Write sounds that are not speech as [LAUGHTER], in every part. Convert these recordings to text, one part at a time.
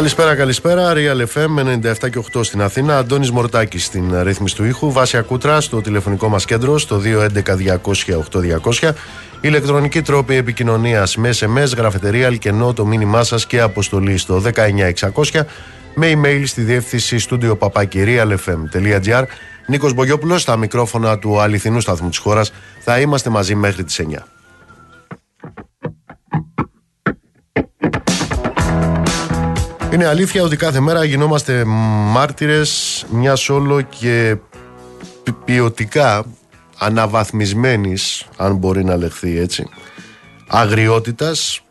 Καλησπέρα, καλησπέρα. Real FM 97 και 8 στην Αθήνα. Αντώνης Μορτάκη στην ρύθμιση του ήχου. Βάσια Κούτρα στο τηλεφωνικό μας κέντρο στο 211-200-8200. Ηλεκτρονική τρόπη επικοινωνίας με SMS, γραφετερία, αλκενό, το μήνυμά σας και αποστολή στο 19600 με email στη διεύθυνση studio papakirialfm.gr. Νίκος Μπογιόπουλος στα μικρόφωνα του αληθινού σταθμού της χώρας. Θα είμαστε μαζί μέχρι τις 9. Είναι αλήθεια ότι κάθε μέρα γινόμαστε μάρτυρες μιας όλο και ποιοτικά αναβαθμισμένης, αν μπορεί να λεχθεί έτσι, αγριότητας.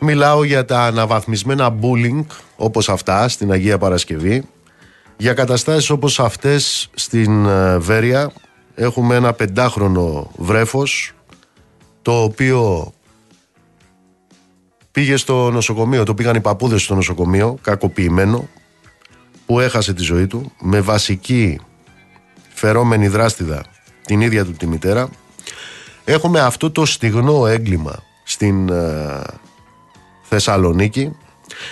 Μιλάω για τα αναβαθμισμένα bullying όπως αυτά στην Αγία Παρασκευή. Για καταστάσεις όπως αυτές στην ε, Βέρεια έχουμε ένα πεντάχρονο βρέφος το οποίο Πήγε στο νοσοκομείο, το πήγαν οι παππούδες στο νοσοκομείο, κακοποιημένο, που έχασε τη ζωή του, με βασική φερόμενη δράστιδα την ίδια του τη μητέρα. Έχουμε αυτό το στιγνό έγκλημα στην ε, Θεσσαλονίκη.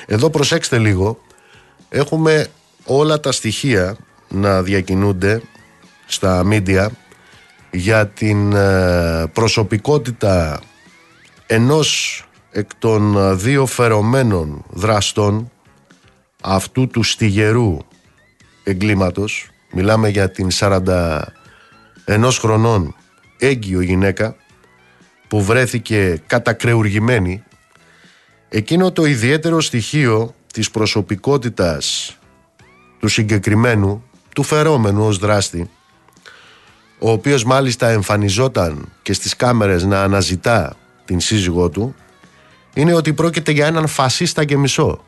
Εδώ προσέξτε λίγο, έχουμε όλα τα στοιχεία να διακινούνται στα μίντια για την ε, προσωπικότητα ενός εκ των ε, δύο φερομένων δραστών αυτού του στιγερού εγκλήματος μιλάμε για την 41 χρονών έγκυο γυναίκα που βρέθηκε κατακρεουργημένη εκείνο το ιδιαίτερο στοιχείο της προσωπικότητας του συγκεκριμένου του φερόμενου ως δράστη ο οποίος μάλιστα εμφανιζόταν και στις κάμερες να αναζητά την σύζυγό του είναι ότι πρόκειται για έναν φασίστα και μισό.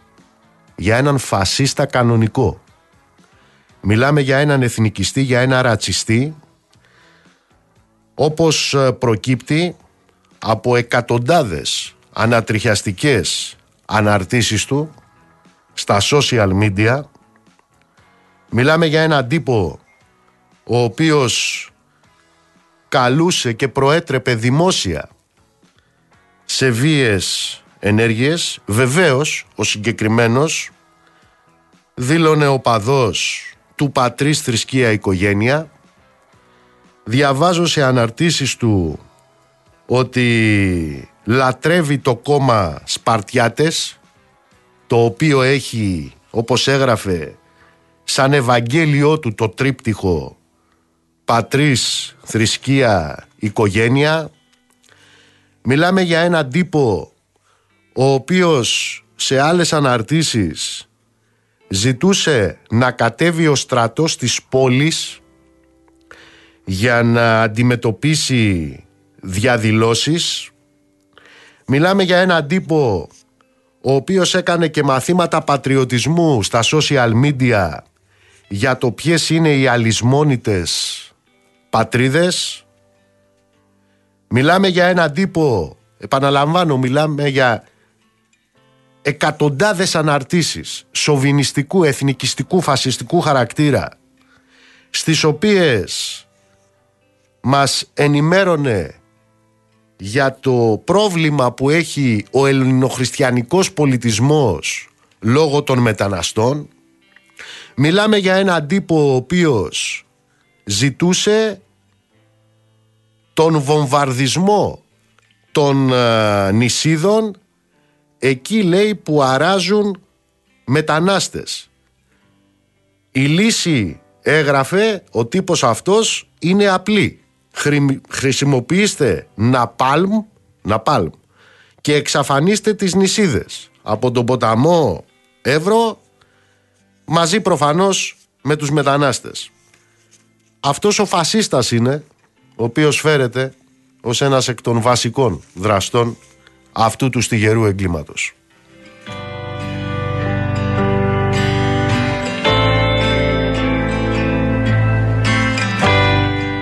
Για έναν φασίστα κανονικό. Μιλάμε για έναν εθνικιστή, για ένα ρατσιστή, όπως ε, προκύπτει από εκατοντάδες ανατριχιαστικές αναρτήσεις του στα social media. Μιλάμε για έναν τύπο ο οποίος καλούσε και προέτρεπε δημόσια σε βίες ενέργειες. Βεβαίως, ο συγκεκριμένος δήλωνε οπαδός του πατρίς θρησκεία οικογένεια. Διαβάζω σε αναρτήσεις του ότι λατρεύει το κόμμα Σπαρτιάτες το οποίο έχει όπως έγραφε σαν Ευαγγέλιο του το τρίπτυχο πατρίς θρησκεία οικογένεια Μιλάμε για έναν τύπο ο οποίος σε άλλες αναρτήσεις ζητούσε να κατέβει ο στρατός της πόλης για να αντιμετωπίσει διαδηλώσεις. Μιλάμε για έναν τύπο ο οποίος έκανε και μαθήματα πατριωτισμού στα social media για το ποιες είναι οι αλυσμόνητες πατρίδες Μιλάμε για έναν τύπο, επαναλαμβάνω, μιλάμε για εκατοντάδες αναρτήσεις σοβινιστικού, εθνικιστικού, φασιστικού χαρακτήρα στις οποίες μας ενημέρωνε για το πρόβλημα που έχει ο ελληνοχριστιανικός πολιτισμός λόγω των μεταναστών. Μιλάμε για έναν τύπο ο οποίος ζητούσε τον βομβαρδισμό των ε, νησίδων εκεί λέει που αράζουν μετανάστες. Η λύση έγραφε ο τύπος αυτός είναι απλή. Χρησιμοποιήστε ναπάλμ, ναπάλμ και εξαφανίστε τις νησίδες από τον ποταμό Εύρο μαζί προφανώς με τους μετανάστες. Αυτός ο φασίστας είναι ο οποίος φέρεται ως ένας εκ των βασικών δραστών αυτού του στιγερού εγκλήματος.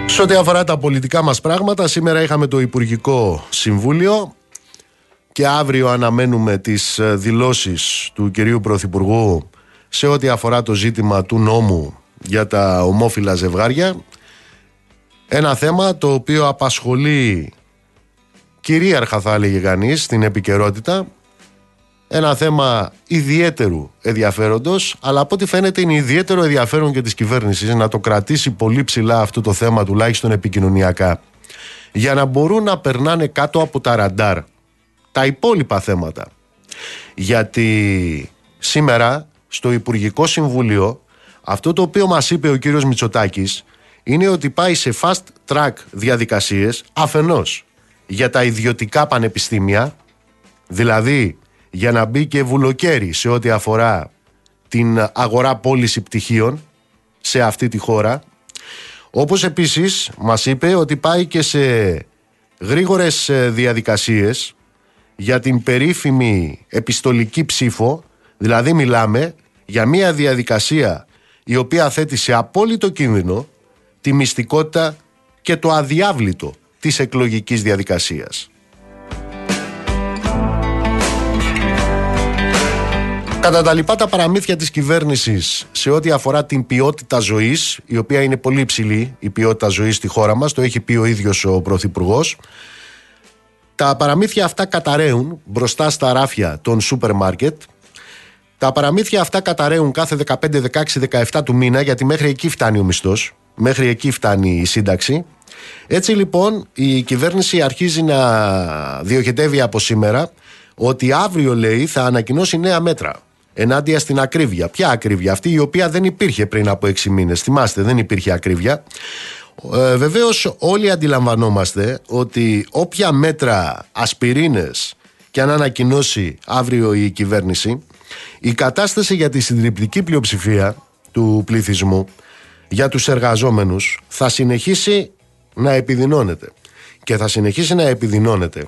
Σε ό,τι αφορά τα πολιτικά μας πράγματα, σήμερα είχαμε το Υπουργικό Συμβούλιο και αύριο αναμένουμε τις ε, δηλώσεις του κυρίου Πρωθυπουργού σε ό,τι αφορά το ζήτημα του νόμου για τα ομόφυλα ζευγάρια ένα θέμα το οποίο απασχολεί κυρίαρχα θα έλεγε κανείς στην επικαιρότητα. ένα θέμα ιδιαίτερου ενδιαφέροντος αλλά από ό,τι φαίνεται είναι ιδιαίτερο ενδιαφέρον και της κυβέρνησης να το κρατήσει πολύ ψηλά αυτό το θέμα τουλάχιστον επικοινωνιακά για να μπορούν να περνάνε κάτω από τα ραντάρ τα υπόλοιπα θέματα γιατί σήμερα στο Υπουργικό Συμβούλιο αυτό το οποίο μας είπε ο κύριος Μητσοτάκης είναι ότι πάει σε fast track διαδικασίες αφενός για τα ιδιωτικά πανεπιστήμια δηλαδή για να μπει και βουλοκαίρι σε ό,τι αφορά την αγορά πώληση πτυχίων σε αυτή τη χώρα. Όπως επίσης μας είπε ότι πάει και σε γρήγορες ε, διαδικασίες για την περίφημη επιστολική ψήφο. Δηλαδή μιλάμε για μια διαδικασία η οποία θέτει σε απόλυτο κίνδυνο τη μυστικότητα και το αδιάβλητο της εκλογικής διαδικασίας. Κατά τα λοιπά τα παραμύθια της κυβέρνησης σε ό,τι αφορά την ποιότητα ζωής, η οποία είναι πολύ υψηλή η ποιότητα ζωής στη χώρα μας, το έχει πει ο ίδιος ο Πρωθυπουργός. Τα παραμύθια αυτά καταραίουν μπροστά στα ράφια των σούπερ μάρκετ τα παραμύθια αυτά καταραίουν κάθε 15, 16, 17 του μήνα γιατί μέχρι εκεί φτάνει ο μισθός, μέχρι εκεί φτάνει η σύνταξη. Έτσι λοιπόν η κυβέρνηση αρχίζει να διοχετεύει από σήμερα ότι αύριο λέει θα ανακοινώσει νέα μέτρα ενάντια στην ακρίβεια. Ποια ακρίβεια, αυτή η οποία δεν υπήρχε πριν από 6 μήνες. Θυμάστε, δεν υπήρχε ακρίβεια. Ε, Βεβαίως όλοι αντιλαμβανόμαστε ότι όποια μέτρα ασπιρίνες και αν ανακοινώσει αύριο η κυβέρνηση η κατάσταση για τη συντριπτική πλειοψηφία του πληθυσμού για τους εργαζόμενους θα συνεχίσει να επιδεινώνεται. Και θα συνεχίσει να επιδεινώνεται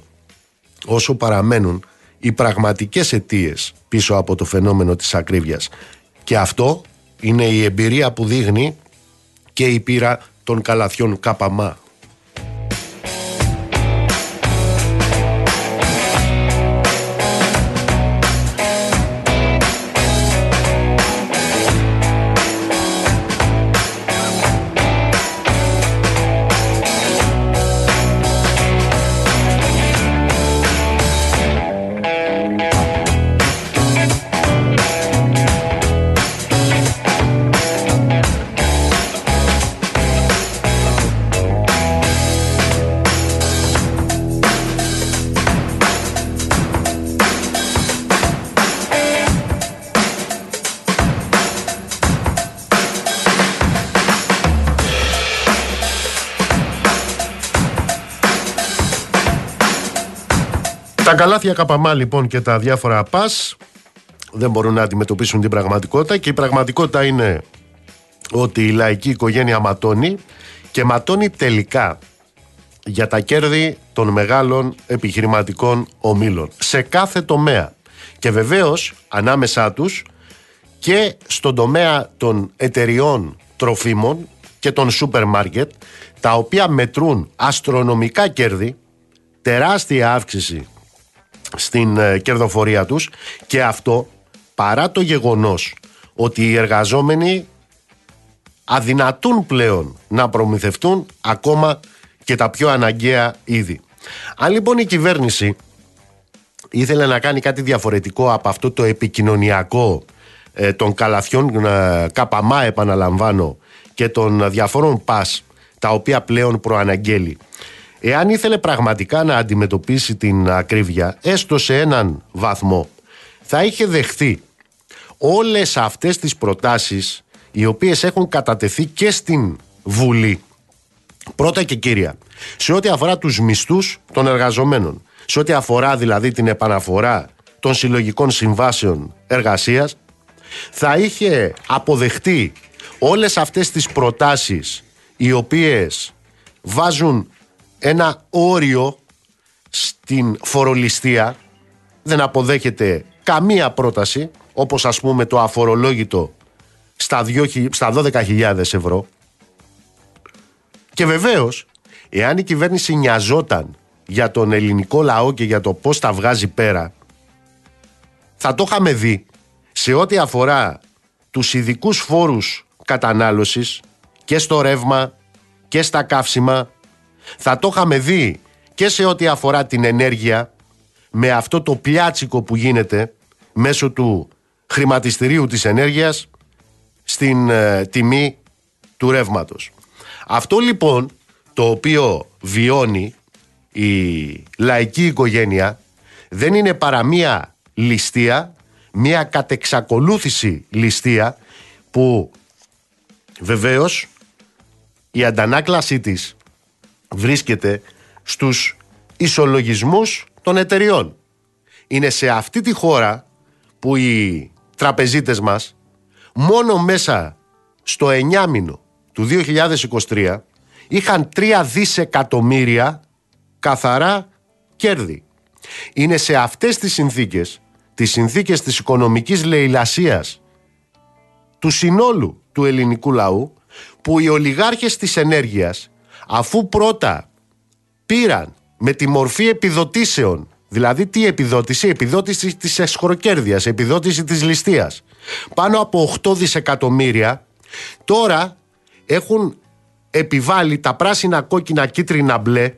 όσο παραμένουν οι πραγματικές αιτίες πίσω από το φαινόμενο της ακρίβειας. Και αυτό είναι η εμπειρία που δείχνει και η πείρα των καλαθιών ΚΑΠΑΜΑ Τα καλάθια καπαμά λοιπόν και τα διάφορα πας δεν μπορούν να αντιμετωπίσουν την πραγματικότητα και η πραγματικότητα είναι ότι η λαϊκή οικογένεια ματώνει και ματώνει τελικά για τα κέρδη των μεγάλων επιχειρηματικών ομίλων σε κάθε τομέα και βεβαίως ανάμεσά τους και στον τομέα των εταιριών τροφίμων και των σούπερ μάρκετ τα οποία μετρούν αστρονομικά κέρδη τεράστια αύξηση στην ε, κερδοφορία τους και αυτό παρά το γεγονός ότι οι εργαζόμενοι αδυνατούν πλέον να προμηθευτούν ακόμα και τα πιο αναγκαία είδη. Αν λοιπόν η κυβέρνηση ήθελε να κάνει κάτι διαφορετικό από αυτό το επικοινωνιακό ε, των καλαθιών ε, καπαμά επαναλαμβάνω και των διαφόρων πας τα οποία πλέον προαναγγέλει Εάν ήθελε πραγματικά να αντιμετωπίσει την ακρίβεια, έστω σε έναν βαθμό, θα είχε δεχθεί όλες αυτές τις προτάσεις οι οποίες έχουν κατατεθεί και στην Βουλή. Πρώτα και κύρια, σε ό,τι αφορά τους μισθούς των εργαζομένων, σε ό,τι αφορά δηλαδή την επαναφορά των συλλογικών συμβάσεων εργασίας, θα είχε αποδεχτεί όλες αυτές τις προτάσεις οι οποίες βάζουν ένα όριο στην φορολιστία δεν αποδέχεται καμία πρόταση όπως ας πούμε το αφορολόγητο στα 12.000 ευρώ. Και βεβαίως εάν η κυβέρνηση νοιαζόταν για τον ελληνικό λαό και για το πώς τα βγάζει πέρα θα το είχαμε δει σε ό,τι αφορά τους ειδικούς φόρους κατανάλωσης και στο ρεύμα και στα καύσιμα θα το είχαμε δει και σε ό,τι αφορά την ενέργεια με αυτό το πλιάτσικο που γίνεται μέσω του χρηματιστηρίου της ενέργειας στην ε, τιμή του ρεύματος. Αυτό λοιπόν το οποίο βιώνει η λαϊκή οικογένεια δεν είναι παρά μία ληστεία, μία κατεξακολούθηση ληστεία που βεβαίως η αντανάκλασή της βρίσκεται στους ισολογισμούς των εταιριών. Είναι σε αυτή τη χώρα που οι τραπεζίτες μας μόνο μέσα στο εννιάμινο του 2023 είχαν 3 δισεκατομμύρια καθαρά κέρδη. Είναι σε αυτές τις συνθήκες, τις συνθήκες της οικονομικής λαιλασίας του συνόλου του ελληνικού λαού, που οι ολιγάρχες της ενέργειας, αφού πρώτα πήραν με τη μορφή επιδοτήσεων, δηλαδή τι επιδότηση, επιδότηση της εσχροκέρδειας, επιδότηση της ληστείας, πάνω από 8 δισεκατομμύρια, τώρα έχουν επιβάλει τα πράσινα, κόκκινα, κίτρινα, μπλε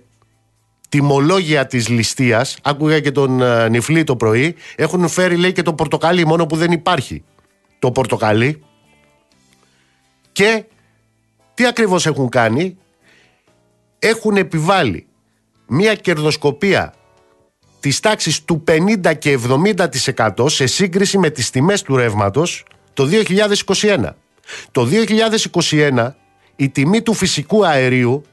τιμολόγια της ληστείας. Άκουγα και τον uh, Νιφλή το πρωί. Έχουν φέρει λέει και το πορτοκαλί μόνο που δεν υπάρχει. Το πορτοκαλί και τι ακριβώς έχουν κάνει; Έχουν επιβάλει μια κερδοσκοπία της τάξης του 50 και 70% σε σύγκριση με τις τιμές του ρεύματος το 2021. Το 2021 η τιμή του φυσικού αερίου,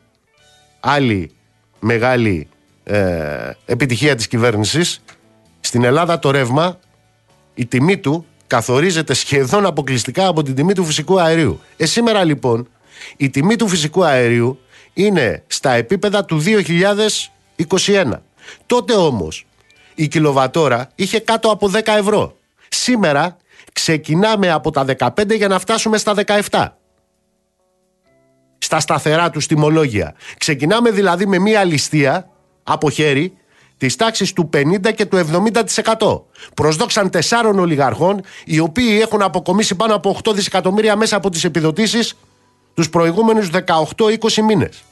άλλη μεγάλη ε, επιτυχία της κυβέρνησης, στην Ελλάδα το ρεύμα, η τιμή του καθορίζεται σχεδόν αποκλειστικά από την τιμή του φυσικού αερίου. Ε, σήμερα λοιπόν η τιμή του φυσικού αερίου είναι στα επίπεδα του 2021. Τότε όμως η κιλοβατόρα είχε κάτω από 10 ευρώ. Σήμερα ξεκινάμε από τα 15 για να φτάσουμε στα 17 στα σταθερά του τιμολόγια. Ξεκινάμε δηλαδή με μία ληστεία από χέρι της τάξης του 50 και του 70%. Προσδόξαν τεσσάρων ολιγαρχών, οι οποίοι έχουν αποκομίσει πάνω από 8 δισεκατομμύρια μέσα από τις επιδοτήσεις τους προηγούμενους 18-20 μήνες.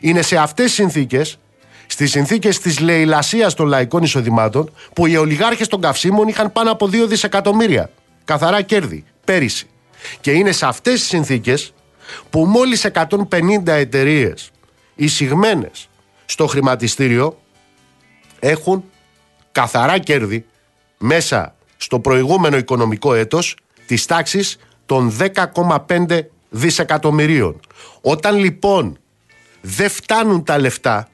Είναι σε αυτές τι συνθήκες, στις συνθήκες της λαιλασίας των λαϊκών εισοδημάτων, που οι ολιγάρχες των καυσίμων είχαν πάνω από 2 δισεκατομμύρια καθαρά κέρδη πέρυσι. Και είναι σε αυτές τις συνθήκες που μόλις 150 εταιρείες εισηγμένες στο χρηματιστήριο έχουν καθαρά κέρδη μέσα στο προηγούμενο οικονομικό έτος της τάξης των 10,5 δισεκατομμυρίων. Όταν λοιπόν δεν φτάνουν τα λεφτά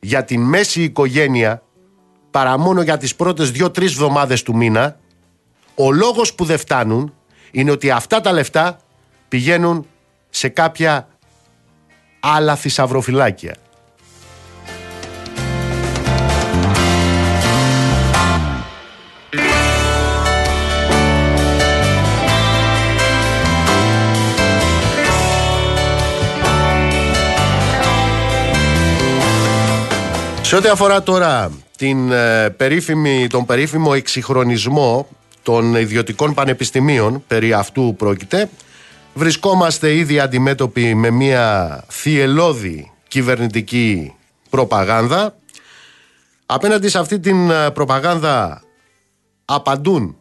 για την μέση οικογένεια παρά μόνο για τις πρώτες δύο-τρεις εβδομάδες του μήνα, ο λόγος που δεν φτάνουν είναι ότι αυτά τα λεφτά πηγαίνουν σε κάποια άλλα θησαυροφυλάκια. Σε ό,τι αφορά τώρα την, ε, περίφημη, τον περίφημο εξυγχρονισμό των ιδιωτικών πανεπιστημίων, περί αυτού πρόκειται, Βρισκόμαστε ήδη αντιμέτωποι με μια θυελώδη κυβερνητική προπαγάνδα. Απέναντι σε αυτή την ε, προπαγάνδα απαντούν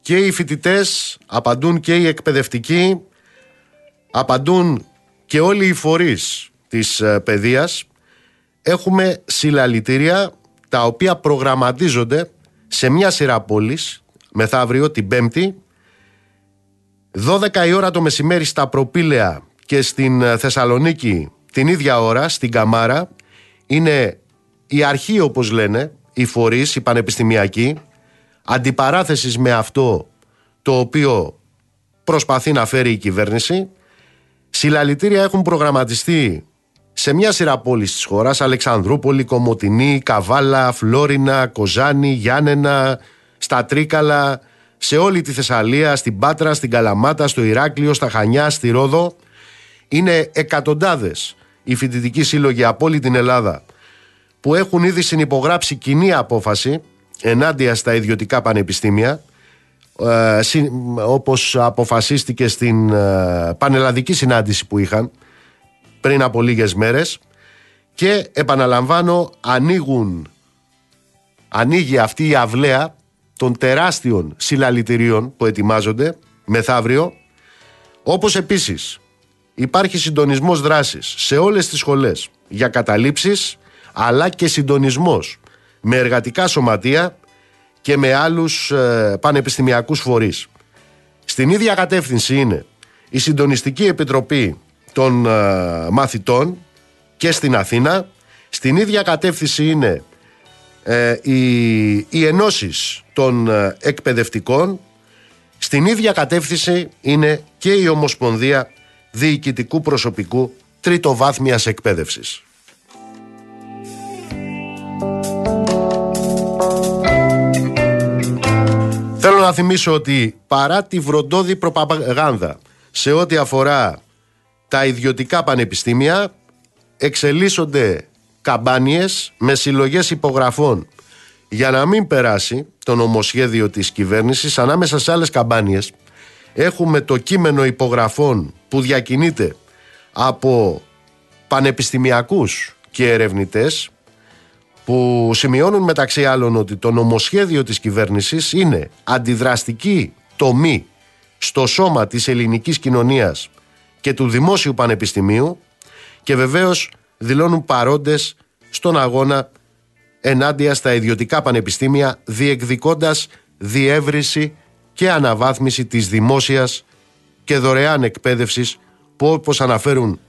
και οι φοιτητές, απαντούν και οι εκπαιδευτικοί, απαντούν και όλοι οι φορείς της ε, παιδείας. Έχουμε συλλαλητήρια τα οποία προγραμματίζονται σε μια σειρά πόλεις μεθαύριο την Πέμπτη. 12 η ώρα το μεσημέρι στα Προπήλαια και στην ε, Θεσσαλονίκη την ίδια ώρα στην Καμάρα. Είναι η αρχή όπως λένε οι φορείς, οι πανεπιστημιακοί. Αντιπαράθεσης με αυτό το οποίο προσπαθεί να φέρει η κυβέρνηση. Συλλαλητήρια έχουν προγραμματιστεί σε μια σειρά πόλεις της χώρας Αλεξανδρούπολη, Κομωτινή, Καβάλα, Φλόρινα, Κοζάνη, Γιάννενα, στα Τρίκαλα σε όλη τη Θεσσαλία, στην Πάτρα, στην Καλαμάτα, στο Ηράκλειο, στα Χανιά, στη Ρόδο. Είναι εκατοντάδες οι φοιτητικοί σύλλογοι από όλη την Ελλάδα που έχουν ήδη συνυπογράψει κοινή απόφαση ενάντια στα ιδιωτικά πανεπιστήμια ε, όπως αποφασίστηκε στην ε, πανελλαδική συνάντηση που είχαν πριν από λίγες μέρες και επαναλαμβάνω ανοίγουν ανοίγει αυτή η αυλαία των τεράστιων συλλαλητηρίων που ετοιμάζονται μεθαύριο, όπως επίσης υπάρχει συντονισμός δράσης σε όλες τις σχολές για καταλήψεις, αλλά και συντονισμός με εργατικά σωματεία και με άλλους ε, πανεπιστημιακούς φορείς. Στην ίδια κατεύθυνση είναι η Συντονιστική Επιτροπή των ε, Μαθητών και στην Αθήνα. Στην ίδια κατεύθυνση είναι ε, οι, οι ενώσεις των ε, εκπαιδευτικών. Στην ίδια κατεύθυνση είναι και η Ομοσπονδία Διοικητικού Προσωπικού Τριτοβάθμιας Εκπαίδευσης. Θέλω να θυμίσω ότι παρά τη βροντόδη προπαγάνδα σε ό,τι αφορά τα ιδιωτικά πανεπιστήμια εξελίσσονται καμπάνιες με συλλογές υπογραφών. Για να μην περάσει το νομοσχέδιο της κυβέρνησης ανάμεσα σε άλλες καμπάνιες έχουμε το κείμενο υπογραφών που διακινείται από πανεπιστημιακούς και ερευνητές που σημειώνουν μεταξύ άλλων ότι το νομοσχέδιο της κυβέρνησης είναι αντιδραστική τομή στο σώμα της ελληνικής κοινωνίας και του Δημόσιου Πανεπιστημίου και βεβαίως δηλώνουν παρόντες στον αγώνα ενάντια στα ιδιωτικά πανεπιστήμια διεκδικώντας διεύρυνση και αναβάθμιση της δημόσιας και δωρεάν εκπαίδευσης που όπως αναφέρουν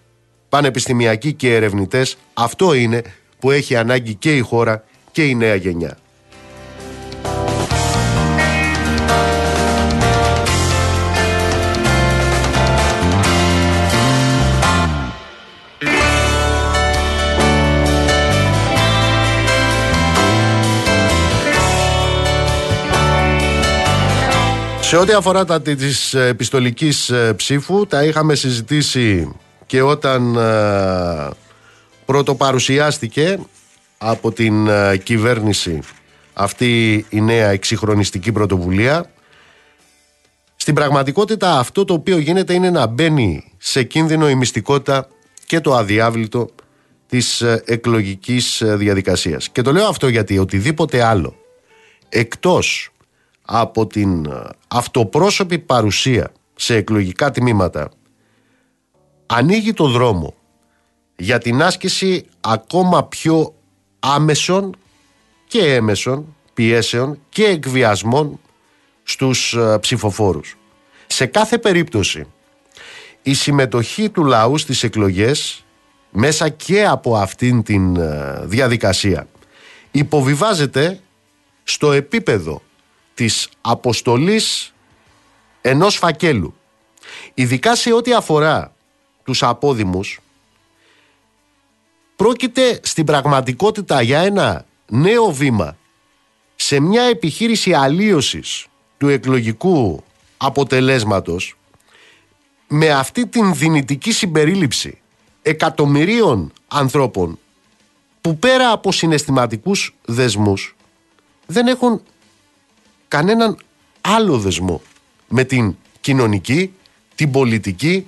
πανεπιστημιακοί και ερευνητές αυτό είναι που έχει ανάγκη και η χώρα και η νέα γενιά. Σε ό,τι αφορά τα της επιστολικής ε, ψήφου, τα είχαμε συζητήσει και όταν ε, πρωτοπαρουσιάστηκε από την ε, κυβέρνηση αυτή η νέα εξυγχρονιστική πρωτοβουλία. Στην πραγματικότητα αυτό το οποίο γίνεται είναι να μπαίνει σε κίνδυνο η μυστικότητα και το αδιάβλητο της εκλογικής διαδικασίας. Και το λέω αυτό γιατί οτιδήποτε άλλο εκτός από την ε, αυτοπρόσωπη παρουσία σε εκλογικά τμήματα ανοίγει το δρόμο για την άσκηση ακόμα πιο άμεσων και έμεσων πιέσεων και εκβιασμών στους ε, ψηφοφόρους. Σε κάθε περίπτωση η συμμετοχή του λαού στις εκλογές μέσα και από αυτήν την ε, διαδικασία υποβιβάζεται στο επίπεδο της αποστολής ενός φακέλου. Ειδικά σε ό,τι αφορά τους απόδημους, πρόκειται στην πραγματικότητα για ένα νέο βήμα σε μια επιχείρηση αλλίωσης του εκλογικού αποτελέσματος με αυτή την δυνητική συμπερίληψη εκατομμυρίων ανθρώπων που πέρα από συναισθηματικούς δεσμούς δεν έχουν κανέναν άλλο δεσμό με την κοινωνική, την πολιτική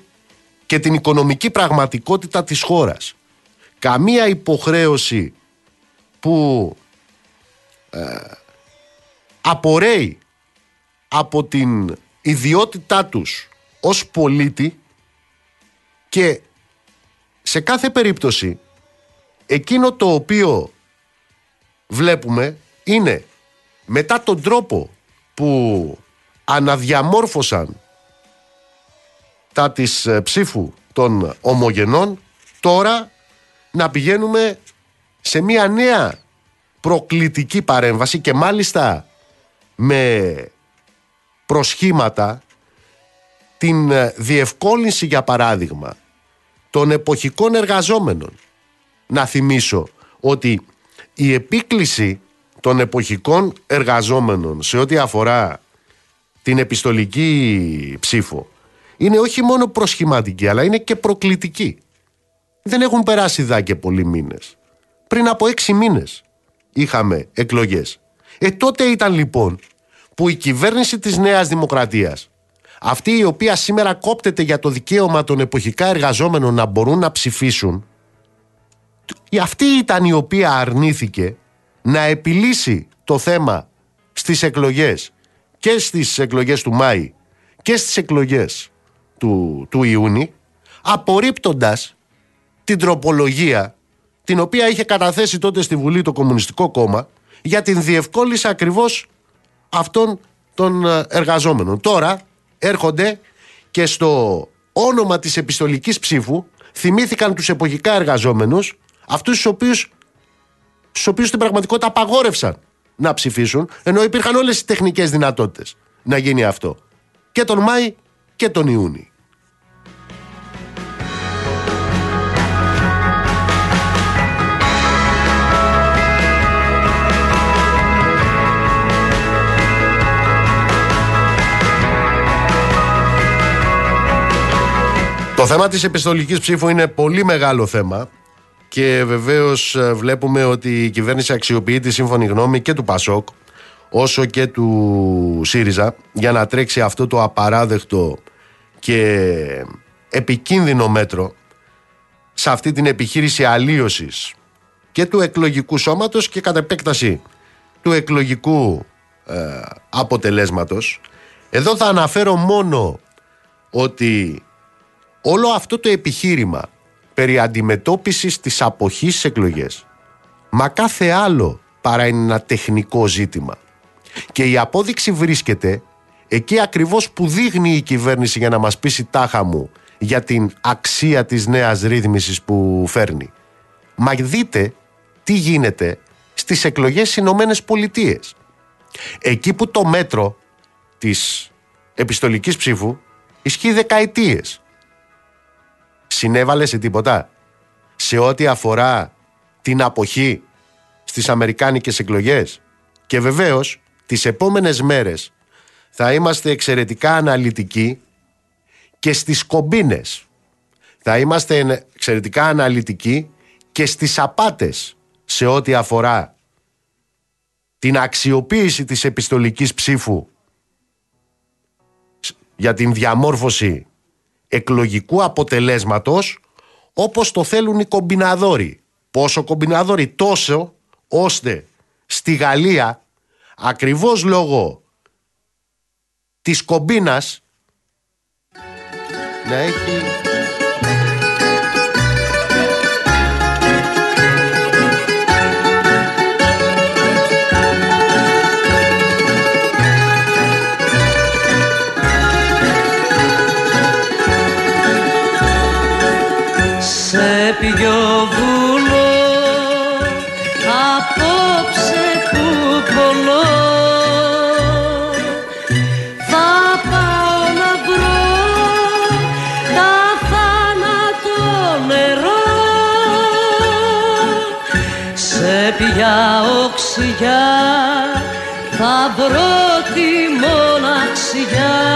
και την οικονομική πραγματικότητα της χώρας. Καμία υποχρέωση που ε, απορρέει από την ιδιότητά τους ως πολίτη και σε κάθε περίπτωση εκείνο το οποίο βλέπουμε είναι μετά τον τρόπο που αναδιαμόρφωσαν τα της ε, ψήφου των ομογενών τώρα να πηγαίνουμε σε μια νέα προκλητική παρέμβαση και μάλιστα με προσχήματα την ε, διευκόλυνση για παράδειγμα των εποχικών εργαζόμενων. Να θυμίσω ότι η επίκληση των εποχικών εργαζόμενων σε ό,τι αφορά την επιστολική ψήφο είναι όχι μόνο προσχηματική αλλά είναι και προκλητική. Δεν έχουν περάσει δά και πολλοί μήνες. Πριν από έξι μήνες είχαμε εκλογές. Ε τότε ήταν λοιπόν που η κυβέρνηση της Νέας Δημοκρατίας αυτή η οποία σήμερα κόπτεται για το δικαίωμα των εποχικά εργαζόμενων να μπορούν να ψηφίσουν αυτή ήταν η οποία αρνήθηκε να επιλύσει το θέμα στις εκλογές και στις εκλογές του Μάη και στις εκλογές του, του Ιούνιου απορρίπτοντας την τροπολογία την οποία είχε καταθέσει τότε στη Βουλή το Κομμουνιστικό Κόμμα για την διευκόλυνση ακριβώς αυτών των ε, εργαζόμενων. Τώρα έρχονται και στο όνομα της επιστολικής ψήφου θυμήθηκαν τους εποχικά εργαζόμενους αυτούς τους οποίους, στους οποίους στην πραγματικότητα απαγόρευσαν να ψηφίσουν ενώ υπήρχαν όλες οι τεχνικές δυνατότητες να γίνει αυτό και τον Μάη και τον Ιούνιο. Το θέμα της επιστολικής ψήφου είναι πολύ μεγάλο θέμα και βεβαίως ε, βλέπουμε ότι η κυβέρνηση αξιοποιεί τη σύμφωνη γνώμη και του Πασόκ όσο και του ΣΥΡΙΖΑ για να τρέξει αυτό το απαράδεκτο και επικίνδυνο μέτρο σε αυτή την επιχείρηση αλλίωσης και του εκλογικού σώματος και κατ' επέκταση του εκλογικού ε, αποτελέσματος. Εδώ θα αναφέρω μόνο ότι όλο αυτό το επιχείρημα περί αντιμετώπισης της αποχής στις εκλογές μα κάθε άλλο παρά είναι ένα τεχνικό ζήτημα και η απόδειξη βρίσκεται εκεί ακριβώς που δείχνει η κυβέρνηση για να μας πείσει τάχα μου για την αξία της νέας ρύθμισης που φέρνει. Μα δείτε τι γίνεται στις εκλογές στις Ηνωμένες Πολιτείες. Εκεί που το μέτρο της επιστολικής ψήφου ισχύει δεκαετίες συνέβαλε σε τίποτα. Σε ό,τι αφορά την αποχή στις αμερικάνικες εκλογές. Και βεβαίως τις επόμενες μέρες θα είμαστε εξαιρετικά αναλυτικοί και στις κομπίνες. Θα είμαστε εξαιρετικά αναλυτικοί και στις απάτες σε ό,τι αφορά την αξιοποίηση της επιστολικής ψήφου για την διαμόρφωση εκλογικού αποτελέσματος όπως το θέλουν οι κομπιναδόροι. Πόσο κομπιναδόροι τόσο ώστε στη Γαλλία ακριβώς λόγω της κομπίνας να έχει θα βρω τη μοναξιά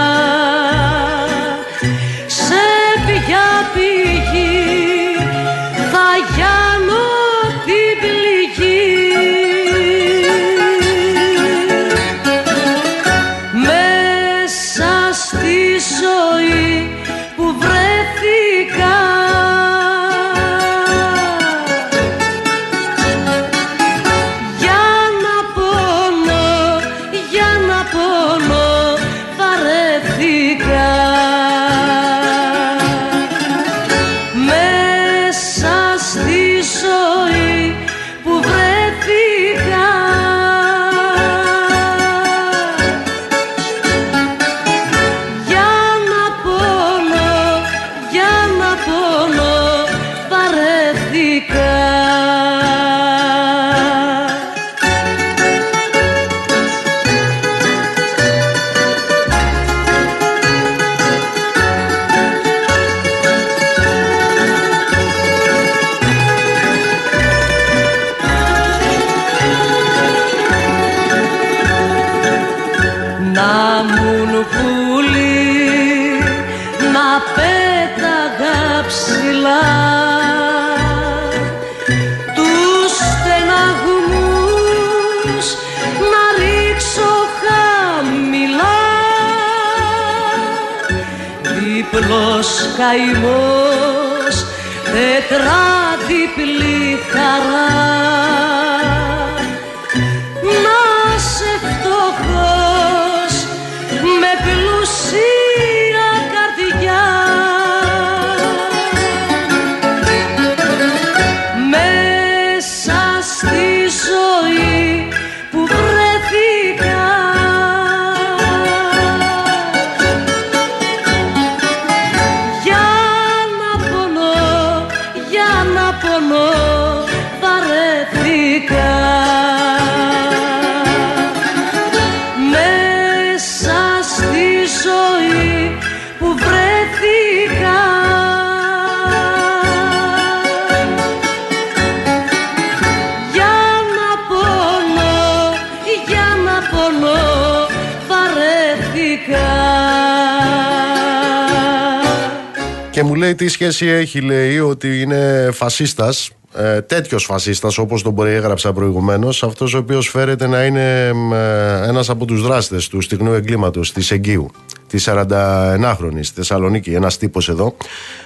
σχέση έχει, λέει, ότι είναι φασίστας. Ε, τέτοιος φασίστας, όπως τον περιέγραψα προηγουμένως, αυτός ο οποίος φέρεται να είναι ε, ένας από τους δράστες του στιγνού εγκλήματος της Εγκύου, της 41χρονη στη Θεσσαλονίκη, ένας τύπος εδώ.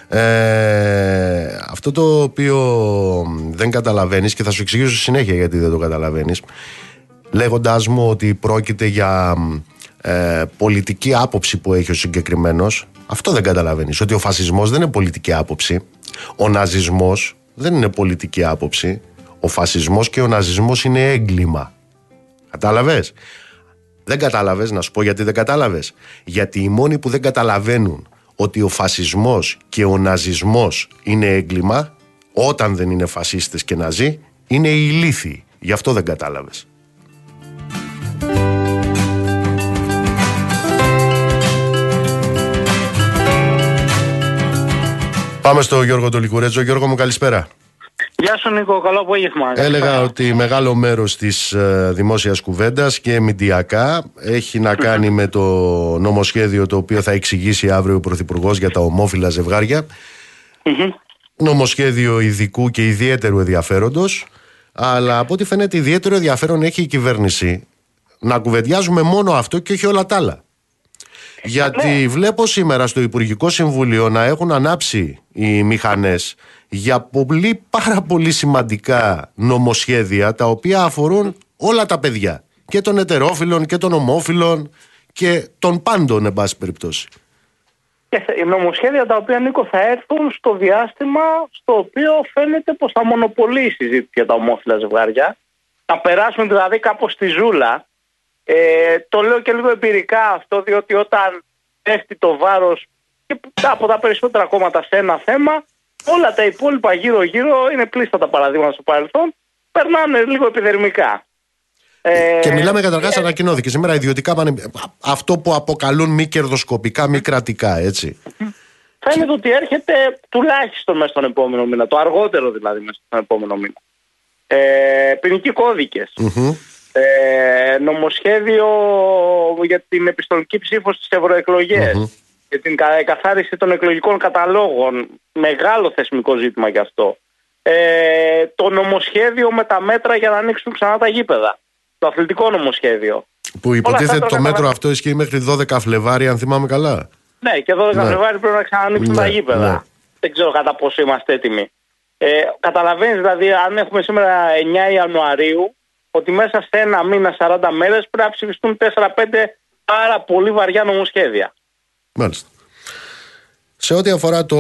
Ε, αυτό το οποίο δεν καταλαβαίνεις και θα σου εξηγήσω συνέχεια γιατί δεν το καταλαβαίνεις, λέγοντάς μου ότι πρόκειται για ε, πολιτική άποψη που έχει ο συγκεκριμένος, αυτό δεν καταλαβαίνεις. Ότι ο φασισμός δεν είναι πολιτική άποψη. Ο ναζισμός δεν είναι πολιτική άποψη. Ο φασισμός και ο ναζισμός είναι έγκλημα. Κατάλαβες; Δεν κατάλαβες, να σου πω γιατί δεν κατάλαβες. Γιατί οι μόνοι που δεν καταλαβαίνουν ότι ο φασισμός και ο ναζισμός είναι έγκλημα, όταν δεν είναι φασίστες και ναζί, είναι οι ηλίθιοι. Γι' αυτό δεν κατάλαβες. Πάμε στο Γιώργο Τολικουρέτζο. Γιώργο μου καλησπέρα. Γεια σου Νίκο, καλό απόγευμα. Έλεγα ότι μεγάλο μέρος της ε, δημόσιας κουβέντας και μηντιακά έχει να κάνει με το νομοσχέδιο το οποίο θα εξηγήσει αύριο ο Πρωθυπουργός για τα ομόφυλα ζευγάρια. Νομοσχέδιο ειδικού και ιδιαίτερου ενδιαφέροντος αλλά από ό,τι φαίνεται ιδιαίτερο ενδιαφέρον έχει η κυβέρνηση να κουβεντιάζουμε μόνο αυτό και όχι όλα τα άλλα. Γιατί βλέπω σήμερα στο Υπουργικό Συμβούλιο να έχουν ανάψει οι μηχανές για πολύ πάρα πολύ σημαντικά νομοσχέδια τα οποία αφορούν όλα τα παιδιά και των ετερόφιλων και των ομόφιλων και των πάντων εν πάση περιπτώσει. Και νομοσχέδια τα οποία Νίκο θα έρθουν στο διάστημα στο οποίο φαίνεται πως θα μονοπολεί η συζήτηση για τα ομόφυλα ζευγάρια. Να περάσουμε δηλαδή κάπως στη ζούλα. Ε, το λέω και λίγο εμπειρικά αυτό διότι όταν πέφτει το βάρος και από τα περισσότερα κόμματα σε ένα θέμα όλα τα υπόλοιπα γύρω-γύρω είναι πλήστα τα παραδείγματα στο παρελθόν. Περνάνε λίγο επιδερμικά. Ε, και μιλάμε καταρχά, ε, ανακοινώθηκε σήμερα ιδιωτικά αυτό που αποκαλούν μη κερδοσκοπικά, μη κρατικά, έτσι. Φαίνεται ότι έρχεται τουλάχιστον μέσα στον επόμενο μήνα, το αργότερο δηλαδή μέσα στον επόμενο μήνα. Ε, ποινικοί Ε, νομοσχέδιο για την επιστολική ψήφος στις ευρωεκλογές και την καθάριση των εκλογικών καταλόγων. Μεγάλο θεσμικό ζήτημα γι' αυτό. Ε, το νομοσχέδιο με τα μέτρα για να ανοίξουν ξανά τα γήπεδα. Το αθλητικό νομοσχέδιο. Που υποτίθεται το μέτρο αυτό ισχύει μέχρι 12 Φλεβάρι, αν θυμάμαι καλά. Ναι, και 12 ναι. Φλεβάρι πρέπει να ξανανοίξουν ναι, τα γήπεδα. Ναι. Δεν ξέρω κατά πόσο είμαστε έτοιμοι. Ε, Καταλαβαίνεις δηλαδή, αν έχουμε σήμερα 9 Ιανουαρίου, ότι μέσα σε ένα μήνα 40 μέρες πρέπει να ψηφιστούν 4-5 πάρα πολύ βαριά νομοσχέδια. Μάλιστα. Σε ό,τι αφορά το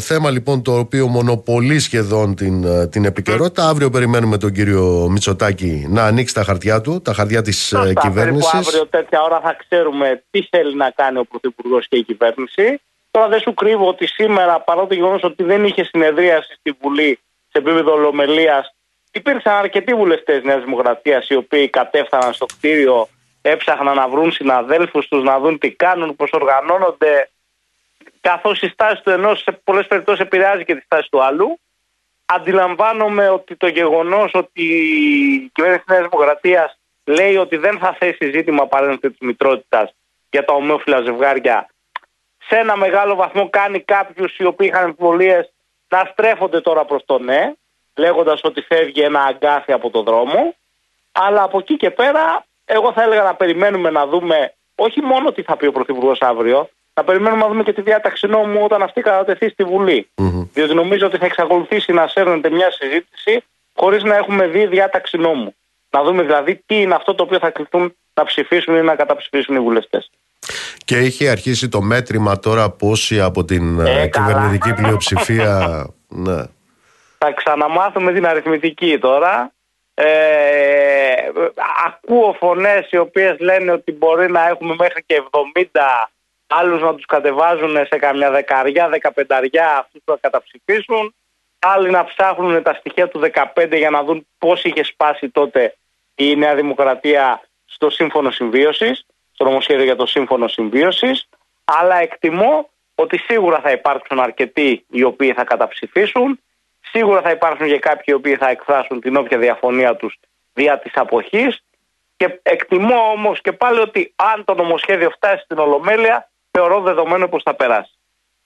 θέμα λοιπόν το οποίο μονοπολεί σχεδόν την, ε, την επικαιρότητα, αύριο περιμένουμε τον κύριο Μητσοτάκη να ανοίξει τα χαρτιά του, τα χαρτιά της ε, κυβέρνησης. Αύριο τέτοια ώρα θα ξέρουμε τι θέλει να κάνει ο Πρωθυπουργός και η κυβέρνηση. Τώρα δεν σου κρύβω ότι σήμερα, παρά το γεγονός ότι δεν είχε συνεδρίαση στη Βουλή σε επίπεδο ολομελίας, υπήρξαν αρκετοί βουλευτές Νέας Δημοκρατίας οι οποίοι κατέφθαναν στο κτίριο έψαχναν να βρουν συναδέλφους τους, να δουν τι κάνουν, πώς οργανώνονται, καθώς η στάση του ενός σε πολλές περιπτώσεις επηρεάζει και τη στάση του άλλου. Αντιλαμβάνομαι ότι το γεγονός ότι η κυβέρνηση της Νέας Δημοκρατίας λέει ότι δεν θα θέσει ζήτημα παρένθεση της μητρότητας για τα ομόφυλα ζευγάρια σε ένα μεγάλο βαθμό κάνει κάποιους οι οποίοι είχαν εμφιβολίες να στρέφονται τώρα προς το ναι, λέγοντας ότι φεύγει ένα αγκάθι από το δρόμο. Αλλά από εκεί και πέρα εγώ θα έλεγα να περιμένουμε να δούμε όχι μόνο τι θα πει ο Πρωθυπουργός αύριο, να περιμένουμε να δούμε και τη διάταξη νόμου όταν αυτή κατατεθεί στη Βουλή. Mm-hmm. Διότι νομίζω ότι θα εξακολουθήσει να σέρνεται μια συζήτηση χωρίς να έχουμε δει διάταξη νόμου. Να δούμε δηλαδή τι είναι αυτό το οποίο θα κληθούν να ψηφίσουν ή να καταψηφίσουν οι βουλευτές. Και έχει αρχίσει το μέτρημα τώρα πόσοι από την ε, Ε, καλά. κυβερνητική πλειοψηφία. [LAUGHS] ναι. Θα ξαναμάθουμε την αριθμητική τώρα. Ε, ακούω φωνές οι οποίες λένε ότι μπορεί να έχουμε μέχρι και 70 άλλους να τους κατεβάζουν σε καμιά δεκαριά, δεκαπενταριά αυτούς που θα καταψηφίσουν. Άλλοι να ψάχνουν τα στοιχεία του 15 για να δουν πώς είχε σπάσει τότε η Νέα Δημοκρατία στο Σύμφωνο Συμβίωσης, στο νομοσχέδιο για το Σύμφωνο Συμβίωσης. Αλλά εκτιμώ ότι σίγουρα θα υπάρξουν αρκετοί οι οποίοι θα καταψηφίσουν. Σίγουρα θα υπάρξουν και κάποιοι οι οποίοι θα εκφράσουν την όποια διαφωνία τους δια της αποχής. Και εκτιμώ όμως και πάλι ότι αν το νομοσχέδιο φτάσει στην Ολομέλεια, θεωρώ δεδομένο πως θα περάσει.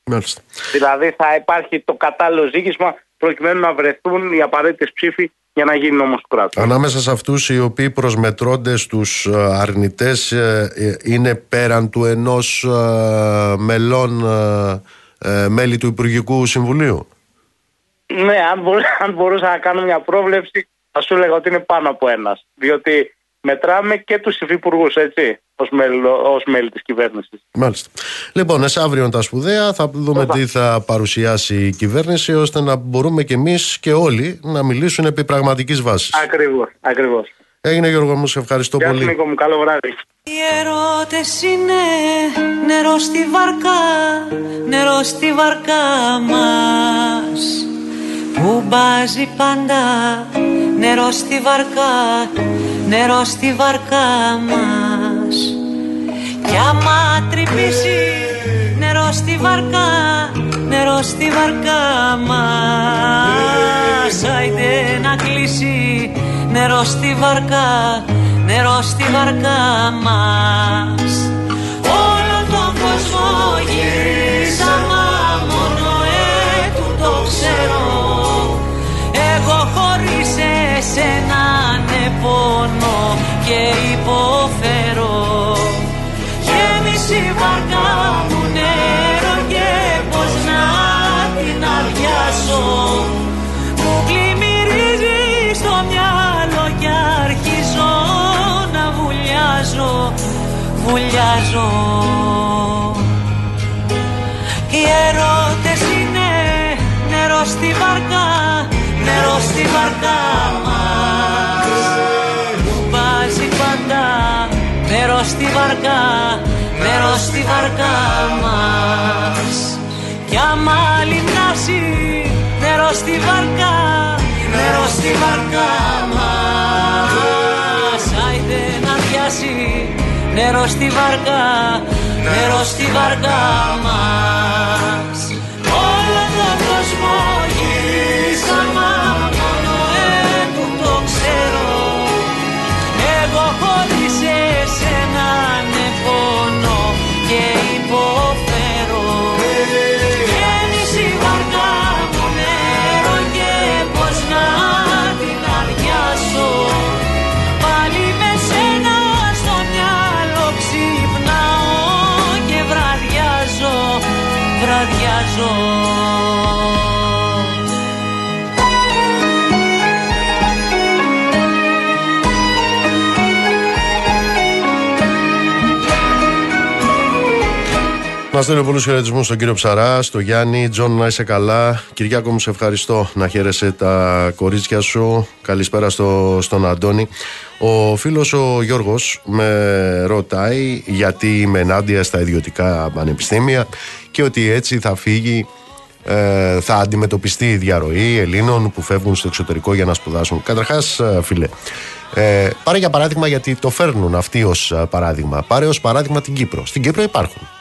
Μάλιστα. Δηλαδή θα υπάρχει το κατάλληλο ζήγισμα προκειμένου να βρεθούν οι απαραίτητες ψήφοι για να γίνει νόμος του κράτους. Ανάμεσα σε αυτούς οι οποίοι προσμετρώνται στους ε, αρνητές ε, ε, είναι πέραν του ενός ε, μελών ε, ε, μέλη του Υπουργικού Συμβουλίου. Ναι, αν, μπορού, [LAUGHS] αν μπορούσα να κάνω μια πρόβλεψη, θα σου έλεγα ότι είναι πάνω από ένας. Διότι μετράμε και τους υφυπουργούς, έτσι, ως μέλη, ως μέλη της κυβέρνησης. Μάλιστα. Λοιπόν, εσάβριον τα σπουδαία, θα δούμε Σωστά. τι θα παρουσιάσει η κυβέρνηση, ώστε να μπορούμε και εμείς και όλοι να μιλήσουν επί πραγματικής βάσης. Ακριβώς, ακριβώς. Έγινε Γιώργο μου, σε ευχαριστώ Γεια σου, πολύ. Νίκο μου, καλό βράδυ. Οι ερώτες είναι νερό στη βαρκά, νερό στη βαρκά μας που μπάζει πάντα νερό στη βαρκά, νερό στη βαρκά μας. Κι άμα τρυπήσει νερό στη βαρκά, νερό στη βαρκά μας. Άιντε να κλείσει νερό στη βαρκά, νερό στη βαρκά μας. Όλο τον κόσμο γυρίσαμε μόνο έτου το ξέρω Εγώ χωρίς εσένα ναι πόνο και υποφέρω. Γέμισε η βαρκά μου νερό και πως να την αδειάσω. Μου πλημμυρίζει στο μυαλό και αρχίζω να βουλιάζω, βουλιάζω. Οι ερώτες είναι νερό στη βαρκά, νερό στη βαρκά μας. Που βάζει πάντα νερό στη βαρκά, νερό στη βαρκά μας. Κι άμα λιμνάσει νερό στη βαρκά, νερό στη βαρκά μας. Άιντε να πιάσει νερό στη βαρκά, νερό στη βαρκά μας Να στέλνω πολλούς χαιρετισμούς στον κύριο Ψαρά, στο Γιάννη, Τζον, να είσαι καλά. Κυριάκο μου, σε ευχαριστώ να χαίρεσαι τα κορίτσια σου. Καλησπέρα στο, στον Αντώνη. Ο φίλος ο Γιώργος με ρωτάει γιατί είμαι ενάντια στα ιδιωτικά πανεπιστήμια και ότι έτσι θα φύγει ε, θα αντιμετωπιστεί η διαρροή Ελλήνων που φεύγουν στο εξωτερικό για να σπουδάσουν. Καταρχάς, φίλε, ε, πάρε για παράδειγμα γιατί το φέρνουν αυτοί ως παράδειγμα. Πάρε ως παράδειγμα την Κύπρο. Στην Κύπρο υπάρχουν.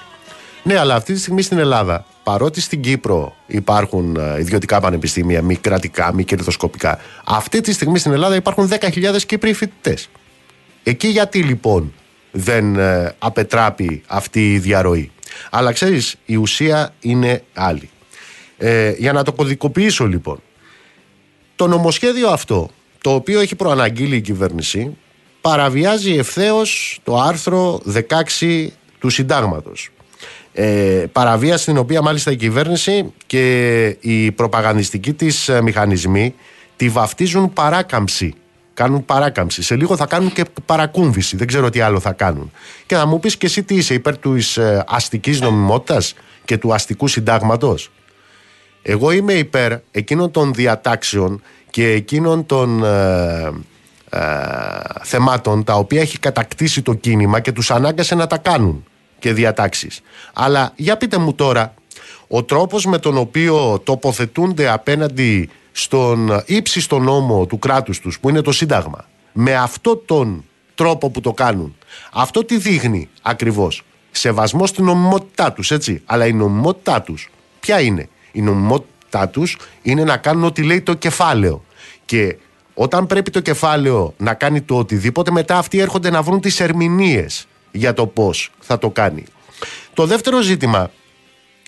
Ναι, αλλά αυτή τη στιγμή στην Ελλάδα, παρότι στην Κύπρο υπάρχουν ε, ιδιωτικά πανεπιστήμια, μη κρατικά, μη κερδοσκοπικά, αυτή τη στιγμή στην Ελλάδα υπάρχουν 10.000 Κύπροι φοιτητές. Εκεί γιατί λοιπόν δεν ε, απετράπει αυτή η διαρροή. Αλλά ξέρεις, η ουσία είναι άλλη. Ε, για να το κωδικοποιήσω λοιπόν, το νομοσχέδιο αυτό, το οποίο έχει προαναγγείλει η κυβέρνηση, παραβιάζει ευθέως το άρθρο 16 του συντάγματος. Ε, παραβίαση την οποία μάλιστα η κυβέρνηση και οι προπαγανδιστικοί της ε, μηχανισμοί τη βαφτίζουν παράκαμψη Κάνουν παράκαμψη. Σε λίγο θα κάνουν και παρακούμβηση. Δεν ξέρω τι άλλο θα κάνουν. Και θα μου πεις και εσύ τι είσαι υπέρ της ε, αστικής νομιμότητας και του αστικού συντάγματος. Εγώ είμαι υπέρ εκείνων των διατάξεων και εκείνων των ε, ε, θεμάτων τα οποία έχει κατακτήσει το κίνημα και τους ανάγκασε να τα κάνουν και διατάξεις. Αλλά για πείτε μου τώρα, ο τρόπος με τον οποίο τοποθετούνται απέναντι στον ύψιστο νόμο του κράτους τους που είναι το Σύνταγμα με αυτό τον τρόπο που το κάνουν αυτό τι δείχνει ακριβώς; Σεβασμός στην νομιμότητά τους έτσι. Αλλά η νομιμότητά τους ποια είναι; Η νομιμότητά τους είναι να κάνουν ό,τι λέει το κεφάλαιο. Και όταν πρέπει το κεφάλαιο να κάνει το οτιδήποτε μετά αυτοί έρχονται να βρουν τις ερμηνείες για το πώς θα το κάνει το δεύτερο ζήτημα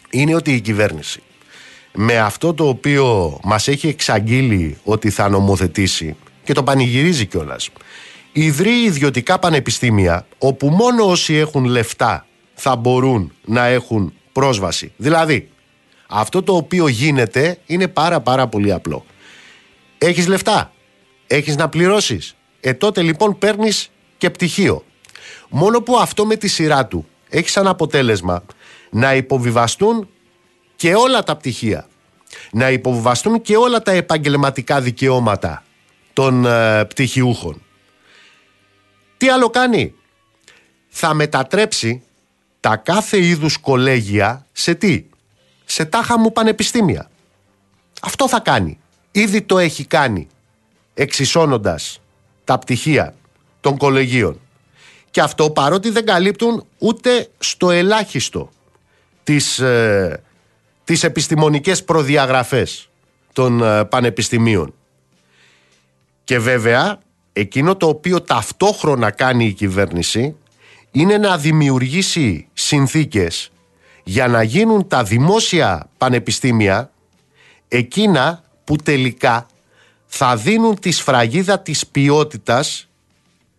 είναι ότι η κυβέρνηση με αυτό το οποίο μας έχει εξαγγείλει ότι θα νομοθετήσει και το πανηγυρίζει κιόλας. Ιδρύει ιδιωτικά πανεπιστήμια όπου μόνο όσοι έχουν λεφτά θα μπορούν να έχουν πρόσβαση. Δηλαδή, αυτό το οποίο γίνεται είναι πάρα πάρα πολύ απλό. Έχεις λεφτά, έχεις να πληρώσεις. Ε τότε λοιπόν παίρνεις και πτυχίο. Μόνο που αυτό με τη σειρά του έχει σαν αποτέλεσμα να υποβιβαστούν και όλα τα πτυχία. Να υποβιβαστούν και όλα τα επαγγελματικά δικαιώματα των ε, πτυχιούχων. Τι άλλο κάνει; Θα μετατρέψει τα κάθε είδους κολέγια σε τι; Σε τάχα μου πανεπιστήμια. Αυτό θα κάνει. Ήδη το έχει κάνει εξισώνοντας τα πτυχία των κολεγίων. Και αυτό παρότι δεν καλύπτουν ούτε στο ελάχιστο τις, ε, τις επιστημονικές προδιαγραφές των ε, πανεπιστημίων. Και βέβαια εκείνο το οποίο ταυτόχρονα κάνει η κυβέρνηση είναι να δημιουργήσει συνθήκες για να γίνουν τα δημόσια πανεπιστήμια εκείνα που τελικά θα δίνουν τη σφραγίδα της ποιότητας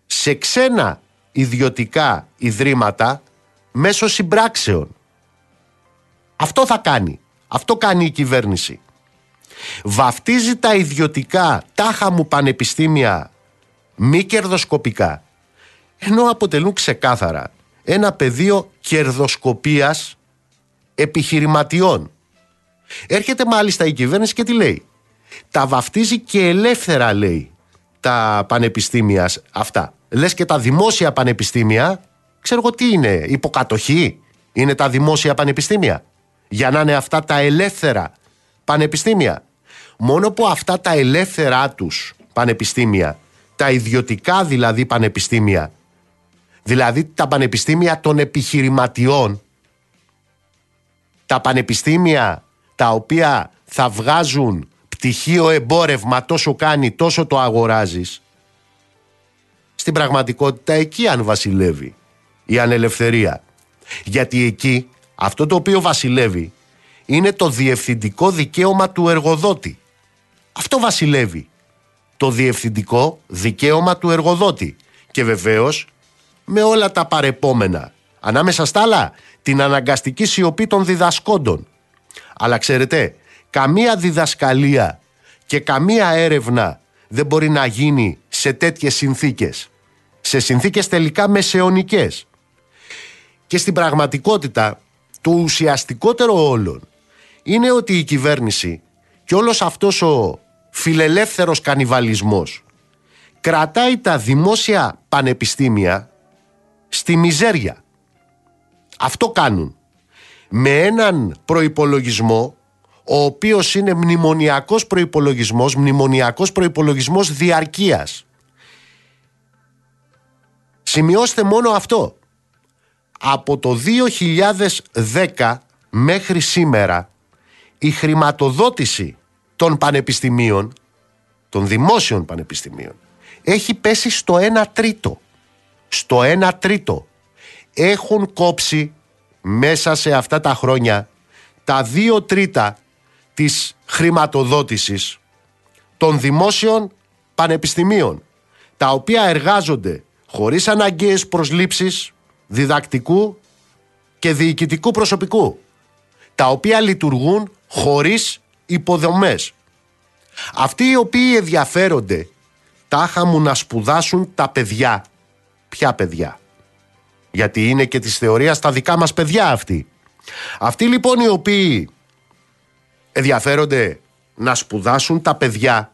σε ξένα ιδιωτικά ιδρύματα μέσω συμπράξεων. Αυτό θα κάνει. Αυτό κάνει η κυβέρνηση. Βαφτίζει τα ιδιωτικά τάχα μου πανεπιστήμια μη κερδοσκοπικά ενώ αποτελούν ξεκάθαρα ένα πεδίο κερδοσκοπίας επιχειρηματιών. Έρχεται μάλιστα η κυβέρνηση και τι λέει. Τα βαφτίζει και ελεύθερα λέει τα πανεπιστήμια αυτά. Λες και τα δημόσια πανεπιστήμια, ξέρω εγώ τι είναι, υποκατοχή είναι τα δημόσια πανεπιστήμια. Για να είναι αυτά τα ελεύθερα πανεπιστήμια. Μόνο που αυτά τα ελεύθερά τους πανεπιστήμια, τα ιδιωτικά δηλαδή πανεπιστήμια, δηλαδή τα πανεπιστήμια των επιχειρηματιών, τα πανεπιστήμια τα οποία θα βγάζουν πτυχίο εμπόρευμα τόσο κάνει τόσο το αγοράζεις στην πραγματικότητα εκεί αν βασιλεύει η ανελευθερία. Γιατί εκεί αυτό το οποίο βασιλεύει είναι το διευθυντικό δικαίωμα του εργοδότη. Αυτό βασιλεύει. Το διευθυντικό δικαίωμα του εργοδότη. Και βεβαίως με όλα τα παρεπόμενα. Ανάμεσα στα άλλα την αναγκαστική σιωπή των διδασκόντων. Αλλά ξέρετε καμία διδασκαλία και καμία έρευνα δεν μπορεί να γίνει σε τέτοιες συνθήκες. Σε συνθήκες τελικά μεσαιωνικές. Και στην πραγματικότητα το ουσιαστικότερο όλων είναι ότι η κυβέρνηση και όλος αυτός ο φιλελεύθερος κανιβαλισμός κρατάει τα δημόσια πανεπιστήμια στη μιζέρια. Αυτό κάνουν. Με έναν προϋπολογισμό ο οποίος είναι μνημονιακός προϋπολογισμός, μνημονιακός προϋπολογισμός διαρκείας. Σημειώστε μόνο αυτό. Από το 2010 μέχρι σήμερα η χρηματοδότηση των πανεπιστημίων, των δημόσιων πανεπιστημίων, έχει πέσει στο 1 τρίτο. Στο 1 τρίτο. Έχουν κόψει μέσα σε αυτά τα χρόνια τα 2 τρίτα της χρηματοδότησης των δημόσιων πανεπιστημίων τα οποία εργάζονται χωρίς αναγκαίες προσλήψεις διδακτικού και διοικητικού προσωπικού τα οποία λειτουργούν χωρίς υποδομές. Αυτοί οι οποίοι ενδιαφέρονται τάχα μου να σπουδάσουν τα παιδιά. Ποια παιδιά; Γιατί είναι και της θεωρίας τα δικά μας παιδιά αυτοί. Αυτοί λοιπόν οι οποίοι ενδιαφέρονται να σπουδάσουν τα παιδιά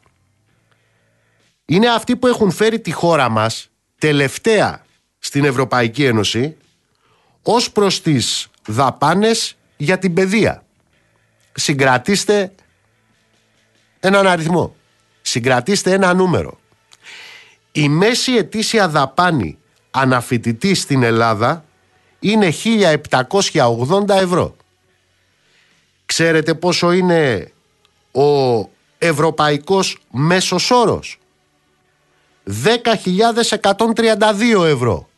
είναι αυτοί που έχουν φέρει τη χώρα μας τελευταία στην Ευρωπαϊκή Ένωση ως προς τις δαπάνες για την παιδεία. Συγκρατήστε έναν αριθμό. Συγκρατήστε ένα νούμερο. Η μέση ετήσια δαπάνη αναφοιτητή στην Ελλάδα είναι 1780 ευρώ. Ξέρετε πόσο είναι ο ευρωπαϊκός μέσος όρος; 10.132 ευρώ.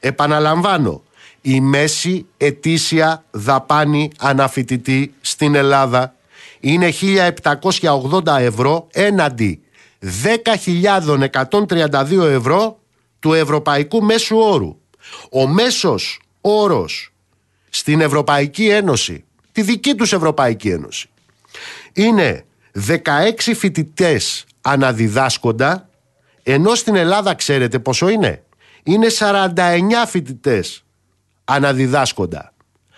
Επαναλαμβάνω, η μέση ετήσια δαπάνη αναφοιτητή στην Ελλάδα είναι 1.780 ευρώ έναντι 10.132 ευρώ του ευρωπαϊκού μέσου όρου. Ο μέσος όρος στην Ευρωπαϊκή Ένωση, τη δική τους Ευρωπαϊκή Ένωση, είναι 16 φοιτητές αναδιδάσκοντα, ενώ στην Ελλάδα ξέρετε πόσο είναι; Είναι 49 φοιτητές αναδιδάσκοντα.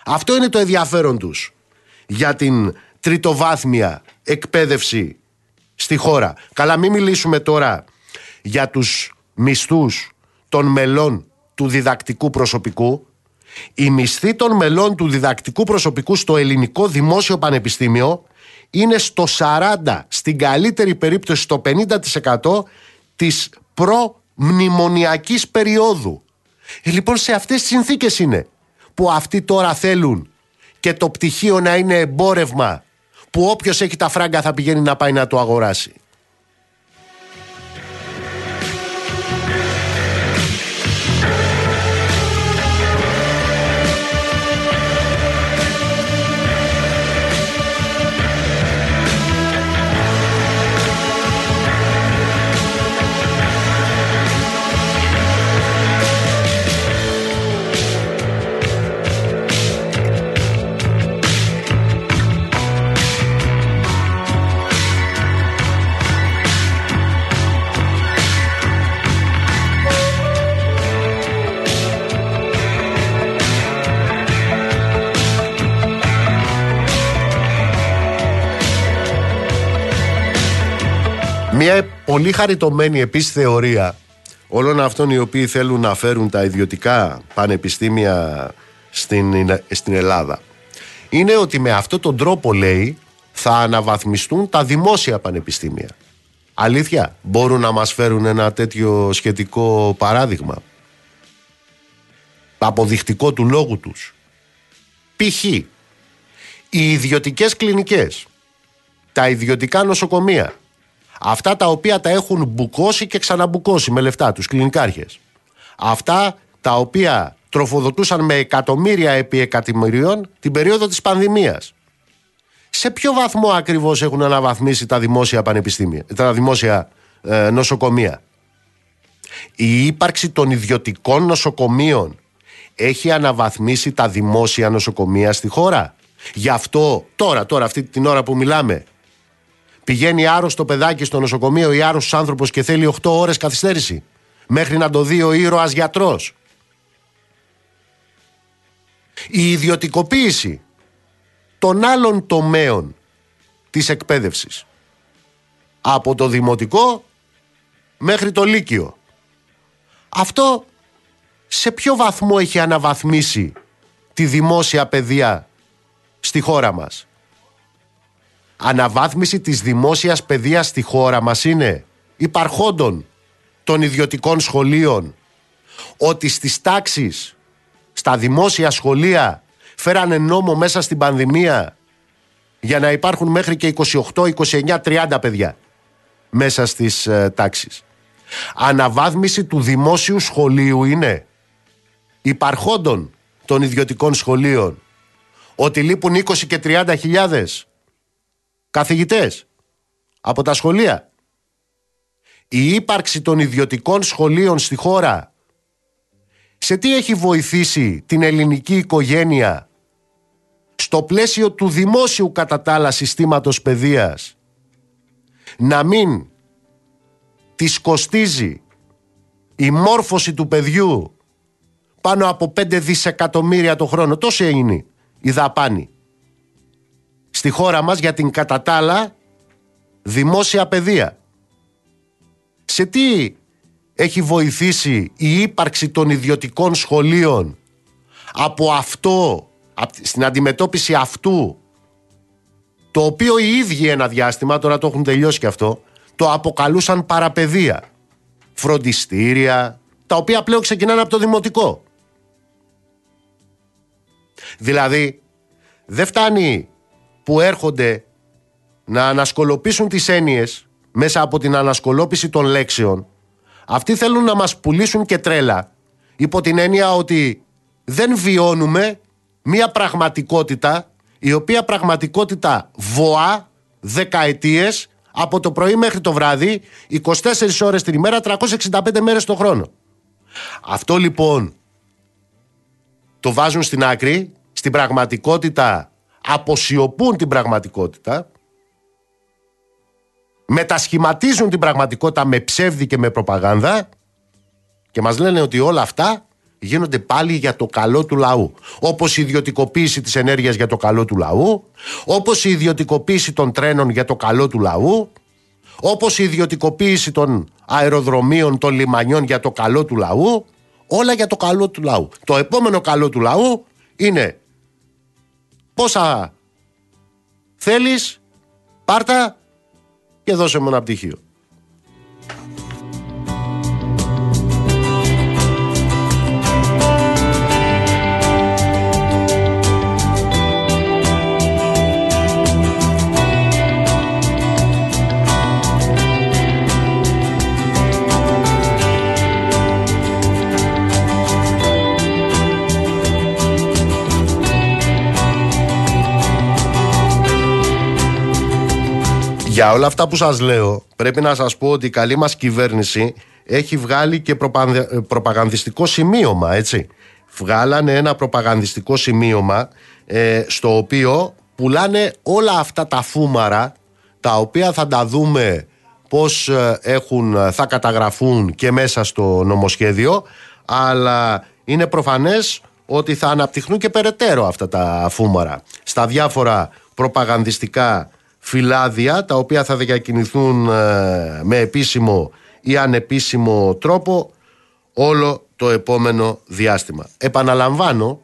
Αυτό είναι το ενδιαφέρον τους για την τριτοβάθμια εκπαίδευση στη χώρα. Καλά μην μιλήσουμε τώρα για τους μισθούς των μελών του διδακτικού προσωπικού. Οι μισθοί των μελών του διδακτικού προσωπικού στο ελληνικό δημόσιο πανεπιστήμιο είναι στο 40, στην καλύτερη περίπτωση στο 50% της προμνημονιακής περίοδου. Ε, λοιπόν σε αυτές τις συνθήκες είναι που αυτοί τώρα θέλουν και το πτυχίο να είναι εμπόρευμα που όποιος έχει τα φράγκα θα πηγαίνει να πάει να το αγοράσει. Πολύ χαριτωμένη επίσης θεωρία όλων αυτών οι οποίοι θέλουν να φέρουν τα ιδιωτικά πανεπιστήμια στην, στην Ελλάδα είναι ότι με αυτόν τον τρόπο λέει θα αναβαθμιστούν τα δημόσια πανεπιστήμια. Αλήθεια, μπορούν να μας φέρουν ένα τέτοιο σχετικό παράδειγμα; Αποδεικτικό του λόγου τους. Π.χ. οι ιδιωτικές κλινικές, τα ιδιωτικά νοσοκομεία, Αυτά τα οποία τα έχουν μπουκώσει και ξαναμπουκώσει με λεφτά τους κλινικάρχες. Αυτά τα οποία τροφοδοτούσαν με εκατομμύρια επί εκατομμυρίων την περίοδο της πανδημίας. Σε ποιο βαθμό ακριβώς έχουν αναβαθμίσει τα δημόσια πανεπιστήμια, τα δημόσια ε, νοσοκομεία; Η ύπαρξη των ιδιωτικών νοσοκομείων έχει αναβαθμίσει τα δημόσια νοσοκομεία στη χώρα. Γι' αυτό τώρα, τώρα αυτή την ώρα που μιλάμε Πηγαίνει άρρωστο παιδάκι στο νοσοκομείο ή άρρωστος άνθρωπος και θέλει 8 ώρες καθυστέρηση. Μέχρι να το δει ο ήρωας γιατρός. Η ιδιωτικοποίηση των άλλων τομέων της εκπαίδευσης από το δημοτικό μέχρι το λύκειο. Αυτό σε ποιο βαθμό έχει αναβαθμίσει τη δημόσια παιδεία στη χώρα μας; Αναβάθμιση της δημόσιας παιδείας στη χώρα μας είναι υπαρχόντων των ιδιωτικών σχολείων ότι στις τάξεις, στα δημόσια σχολεία φέρανε νόμο μέσα στην πανδημία για να υπάρχουν μέχρι και 28, 29, 30 παιδιά μέσα στις ε, τάξεις. Αναβάθμιση του δημόσιου σχολείου είναι υπαρχόντων των ιδιωτικών σχολείων ότι λείπουν 20 και 30 χιλιάδες καθηγητές από τα σχολεία. Η ύπαρξη των ιδιωτικών σχολείων στη χώρα σε τι έχει βοηθήσει την ελληνική οικογένεια; Στο πλαίσιο του δημόσιου κατά τα άλλα συστήματος παιδείας να μην της κοστίζει η μόρφωση του παιδιού πάνω από 5 δισεκατομμύρια το χρόνο. Τόσο είναι η δαπάνη. Στη χώρα μας για την κατατάλα δημόσια παιδεία. Σε τι έχει βοηθήσει η ύπαρξη των ιδιωτικών σχολείων από αυτό, στην αντιμετώπιση αυτού το οποίο οι ίδιοι ένα διάστημα, τώρα το έχουν τελειώσει και αυτό, το αποκαλούσαν παραπαιδεία. Φροντιστήρια, τα οποία πλέον ξεκινάνε από το δημοτικό. Δηλαδή, δεν φτάνει που έρχονται να ανασκολοπήσουν τις έννοιες μέσα από την ανασκολόπηση των λέξεων. Αυτοί θέλουν να μας πουλήσουν και τρέλα υπό την έννοια ότι δεν βιώνουμε μία πραγματικότητα η οποία πραγματικότητα βοά δεκαετίες από το πρωί μέχρι το βράδυ 24 ώρες την ημέρα 365 μέρες το χρόνο. Αυτό λοιπόν το βάζουν στην άκρη στην πραγματικότητα αποσιωπούν την πραγματικότητα μετασχηματίζουν την πραγματικότητα με ψεύδι και με προπαγάνδα και μας λένε ότι όλα αυτά γίνονται πάλι για το καλό του λαού. Όπως η ιδιωτικοποίηση της ενέργειας για το καλό του λαού, όπως η ιδιωτικοποίηση των τρένων για το καλό του λαού, όπως η ιδιωτικοποίηση των αεροδρομίων, των λιμανιών για το καλό του λαού, όλα για το καλό του λαού. Το επόμενο καλό του λαού είναι πόσα θέλεις, πάρτα και δώσε μου ένα πτυχίο. Για όλα αυτά που σας λέω πρέπει να σας πω ότι η καλή μας κυβέρνηση έχει βγάλει και προπαγανδιστικό σημείωμα έτσι. Βγάλανε ένα προπαγανδιστικό σημείωμα ε, στο οποίο πουλάνε όλα αυτά τα φούμαρα τα οποία θα τα δούμε πώς ε, έχουν, θα καταγραφούν και μέσα στο νομοσχέδιο αλλά είναι προφανές ότι θα αναπτυχθούν και περαιτέρω αυτά τα φούμαρα στα διάφορα προπαγανδιστικά φυλάδια τα οποία θα διακινηθούν ε, με επίσημο ή ανεπίσημο τρόπο όλο το επόμενο διάστημα. Επαναλαμβάνω,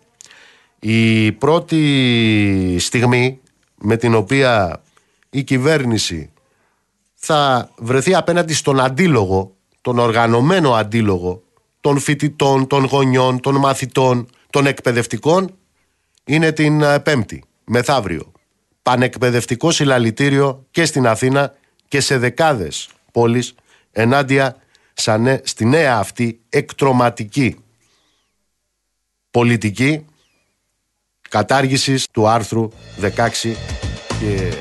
η πρώτη στιγμή με την οποία η κυβέρνηση θα βρεθεί απέναντι στον αντίλογο, τον οργανωμένο αντίλογο των φοιτητών, των γονιών, των μαθητών, των εκπαιδευτικών είναι την ε, Πέμπτη, μεθαύριο πανεκπαιδευτικό συλλαλητήριο και στην Αθήνα και σε δεκάδες πόλεις ενάντια στη νέα αυτή εκτροματική πολιτική κατάργησης του άρθρου 16 και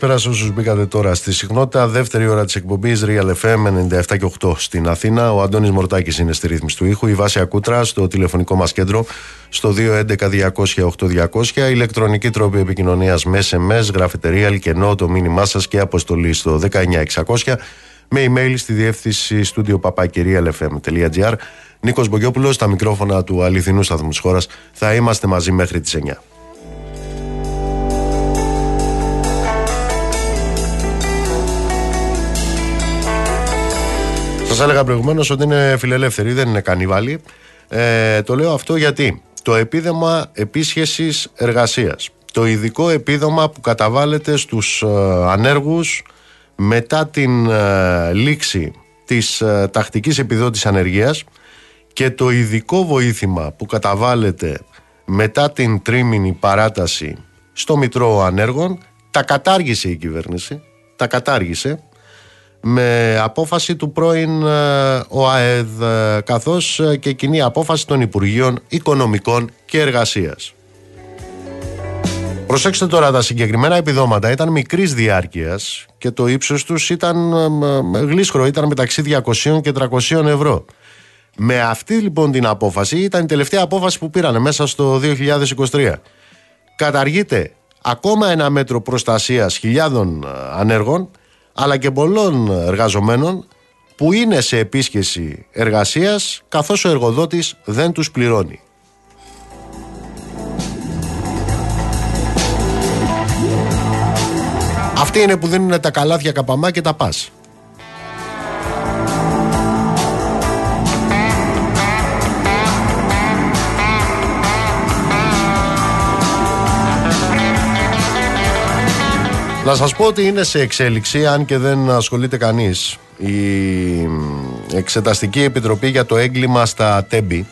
Καλησπέρα, καλησπέρα σε όσους μπήκατε τώρα στη συχνότητα. Δεύτερη ώρα της εκπομπής Real FM 97 και 8 στην Αθήνα. Ο Αντώνης Μορτάκης είναι στη ρύθμιση του ήχου. Η Βάσια Κούτρα στο τηλεφωνικό μας κέντρο στο 211-200-8200. Ηλεκτρονική τρόπη επικοινωνίας με SMS, γραφετερία, αλκενό, το μήνυμά σας και αποστολή στο 19600 με email στη διεύθυνση στούντιο papakirialfm.gr. Νίκος Μπογιόπουλος, στα μικρόφωνα του αληθινού σταθμού της χώρας. Θα είμαστε μαζί μέχρι τις 9. Σας έλεγα προηγουμένως ότι είναι φιλελεύθερη, δεν είναι κανιβάλη. Ε, το λέω αυτό γιατί. Το επίδομα επίσχεσης εργασίας, το ειδικό επίδομα που καταβάλλεται στους ε, ανέργους μετά την ε, λήξη της ε, τακτικής επιδότησης ανεργίας και το ειδικό βοήθημα που καταβάλλεται μετά την τρίμηνη παράταση στο Μητρό Ανέργων τα κατάργησε η κυβέρνηση, τα κατάργησε με απόφαση του πρώην ε, ΟΑΕΔ ε, καθώς ε, και κοινή απόφαση των Υπουργείων Οικονομικών και Εργασίας. Προσέξτε τώρα τα συγκεκριμένα επιδόματα ήταν μικρής διάρκειας και το ύψος τους ήταν γλίσχρο, ήταν μεταξύ 200 και 300 ευρώ. Με αυτή λοιπόν την απόφαση ήταν η τελευταία απόφαση που πήρανε μέσα στο 2023. Καταργείται ακόμα ένα μέτρο προστασίας χιλιάδων ανέργων αλλά και πολλών εργαζομένων που είναι σε επίσκεψη εργασίας καθώς ο εργοδότης δεν τους πληρώνει. Αυτοί είναι που δίνουν τα καλάθια καπαμά και τα πας. Να σας πω ότι είναι σε εξέλιξη, αν και δεν ασχολείται κανείς, η Εξεταστική Επιτροπή για το έγκλημα στα Τέμπη.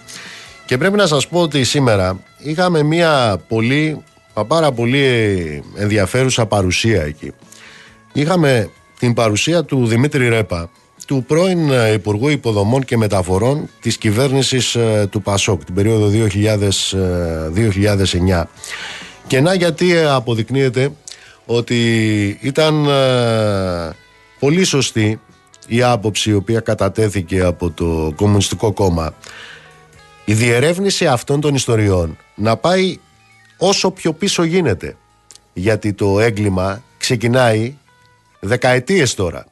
Και πρέπει να σας πω ότι σήμερα είχαμε μια πολύ, πάρα πολύ ενδιαφέρουσα παρουσία εκεί. Είχαμε την παρουσία του Δημήτρη Ρέπα, του πρώην Υπουργού Υποδομών και Μεταφορών της κυβέρνησης ε, του ΠΑΣΟΚ την περίοδο 2000, 2009. Και να γιατί αποδεικνύεται ότι ήταν ε, πολύ σωστή η άποψη η οποία κατατέθηκε από το Κομμουνιστικό Κόμμα η διερεύνηση αυτών των ιστοριών να πάει όσο πιο πίσω γίνεται γιατί το έγκλημα ξεκινάει δεκαετίες τώρα.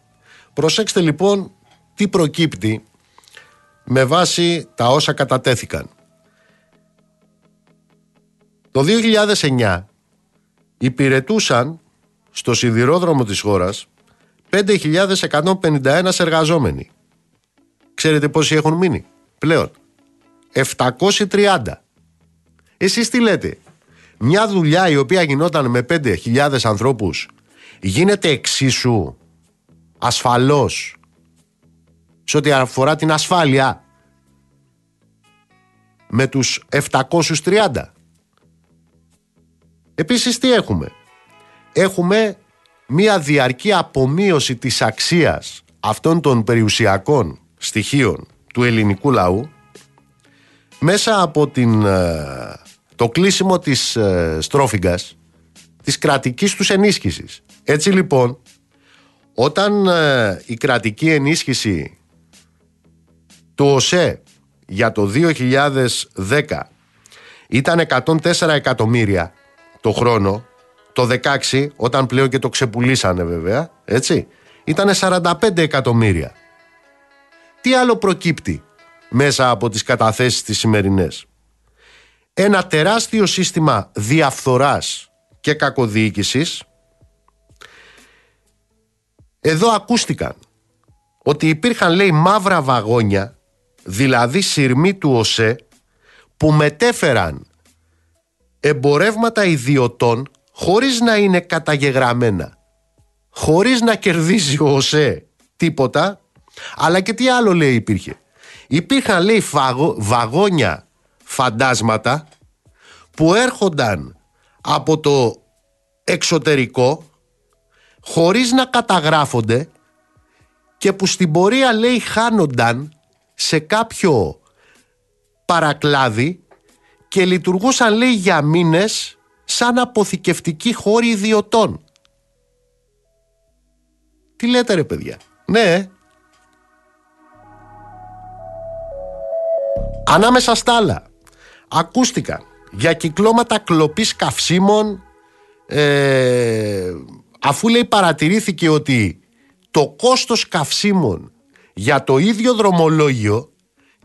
Προσέξτε λοιπόν τι προκύπτει με βάση τα όσα κατατέθηκαν. Το 2009 υπηρετούσαν στο σιδηρόδρομο της χώρας 5.151 εργαζόμενοι. Ξέρετε πόσοι έχουν μείνει πλέον; 730. Εσείς τι λέτε; Μια δουλειά η οποία γινόταν με 5.000 ανθρώπους γίνεται εξίσου ασφαλώς σε ό,τι αφορά την ασφάλεια με τους 730. Επίσης τι έχουμε; Έχουμε μία διαρκή απομείωση της αξίας αυτών των περιουσιακών στοιχείων του ελληνικού λαού μέσα από την, ε, το κλείσιμο της ε, στρόφιγγας της κρατικής τους ενίσχυσης. Έτσι λοιπόν, όταν ε, η κρατική ενίσχυση του ΟΣΕ για το 2010 ήταν 104 εκατομμύρια το χρόνο το 16, όταν πλέον και το ξεπουλήσανε βέβαια, έτσι, ήταν 45 εκατομμύρια. Τι άλλο προκύπτει μέσα από τις καταθέσεις τις σημερινές; Ένα τεράστιο σύστημα διαφθοράς και κακοδιοίκησης. Εδώ ακούστηκαν ότι υπήρχαν λέει μαύρα βαγόνια, δηλαδή σειρμοί του ΟΣΕ, που μετέφεραν εμπορεύματα ιδιωτών χωρίς να είναι καταγεγραμμένα, χωρίς να κερδίζει ο ΟΣΕ τίποτα, αλλά και τι άλλο λέει υπήρχε. Υπήρχαν λέει βαγόνια φαντάσματα που έρχονταν από το εξωτερικό χωρίς να καταγράφονται και που στην πορεία λέει χάνονταν σε κάποιο παρακλάδι και λειτουργούσαν λέει για μήνες σαν αποθηκευτικοί χώροι ιδιωτών. Τι λέτε ρε παιδιά; Ναι. Ανάμεσα στα άλλα ακούστηκαν για κυκλώματα κλοπής καυσίμων ε, αφού λέει παρατηρήθηκε ότι το κόστος καυσίμων για το ίδιο δρομολόγιο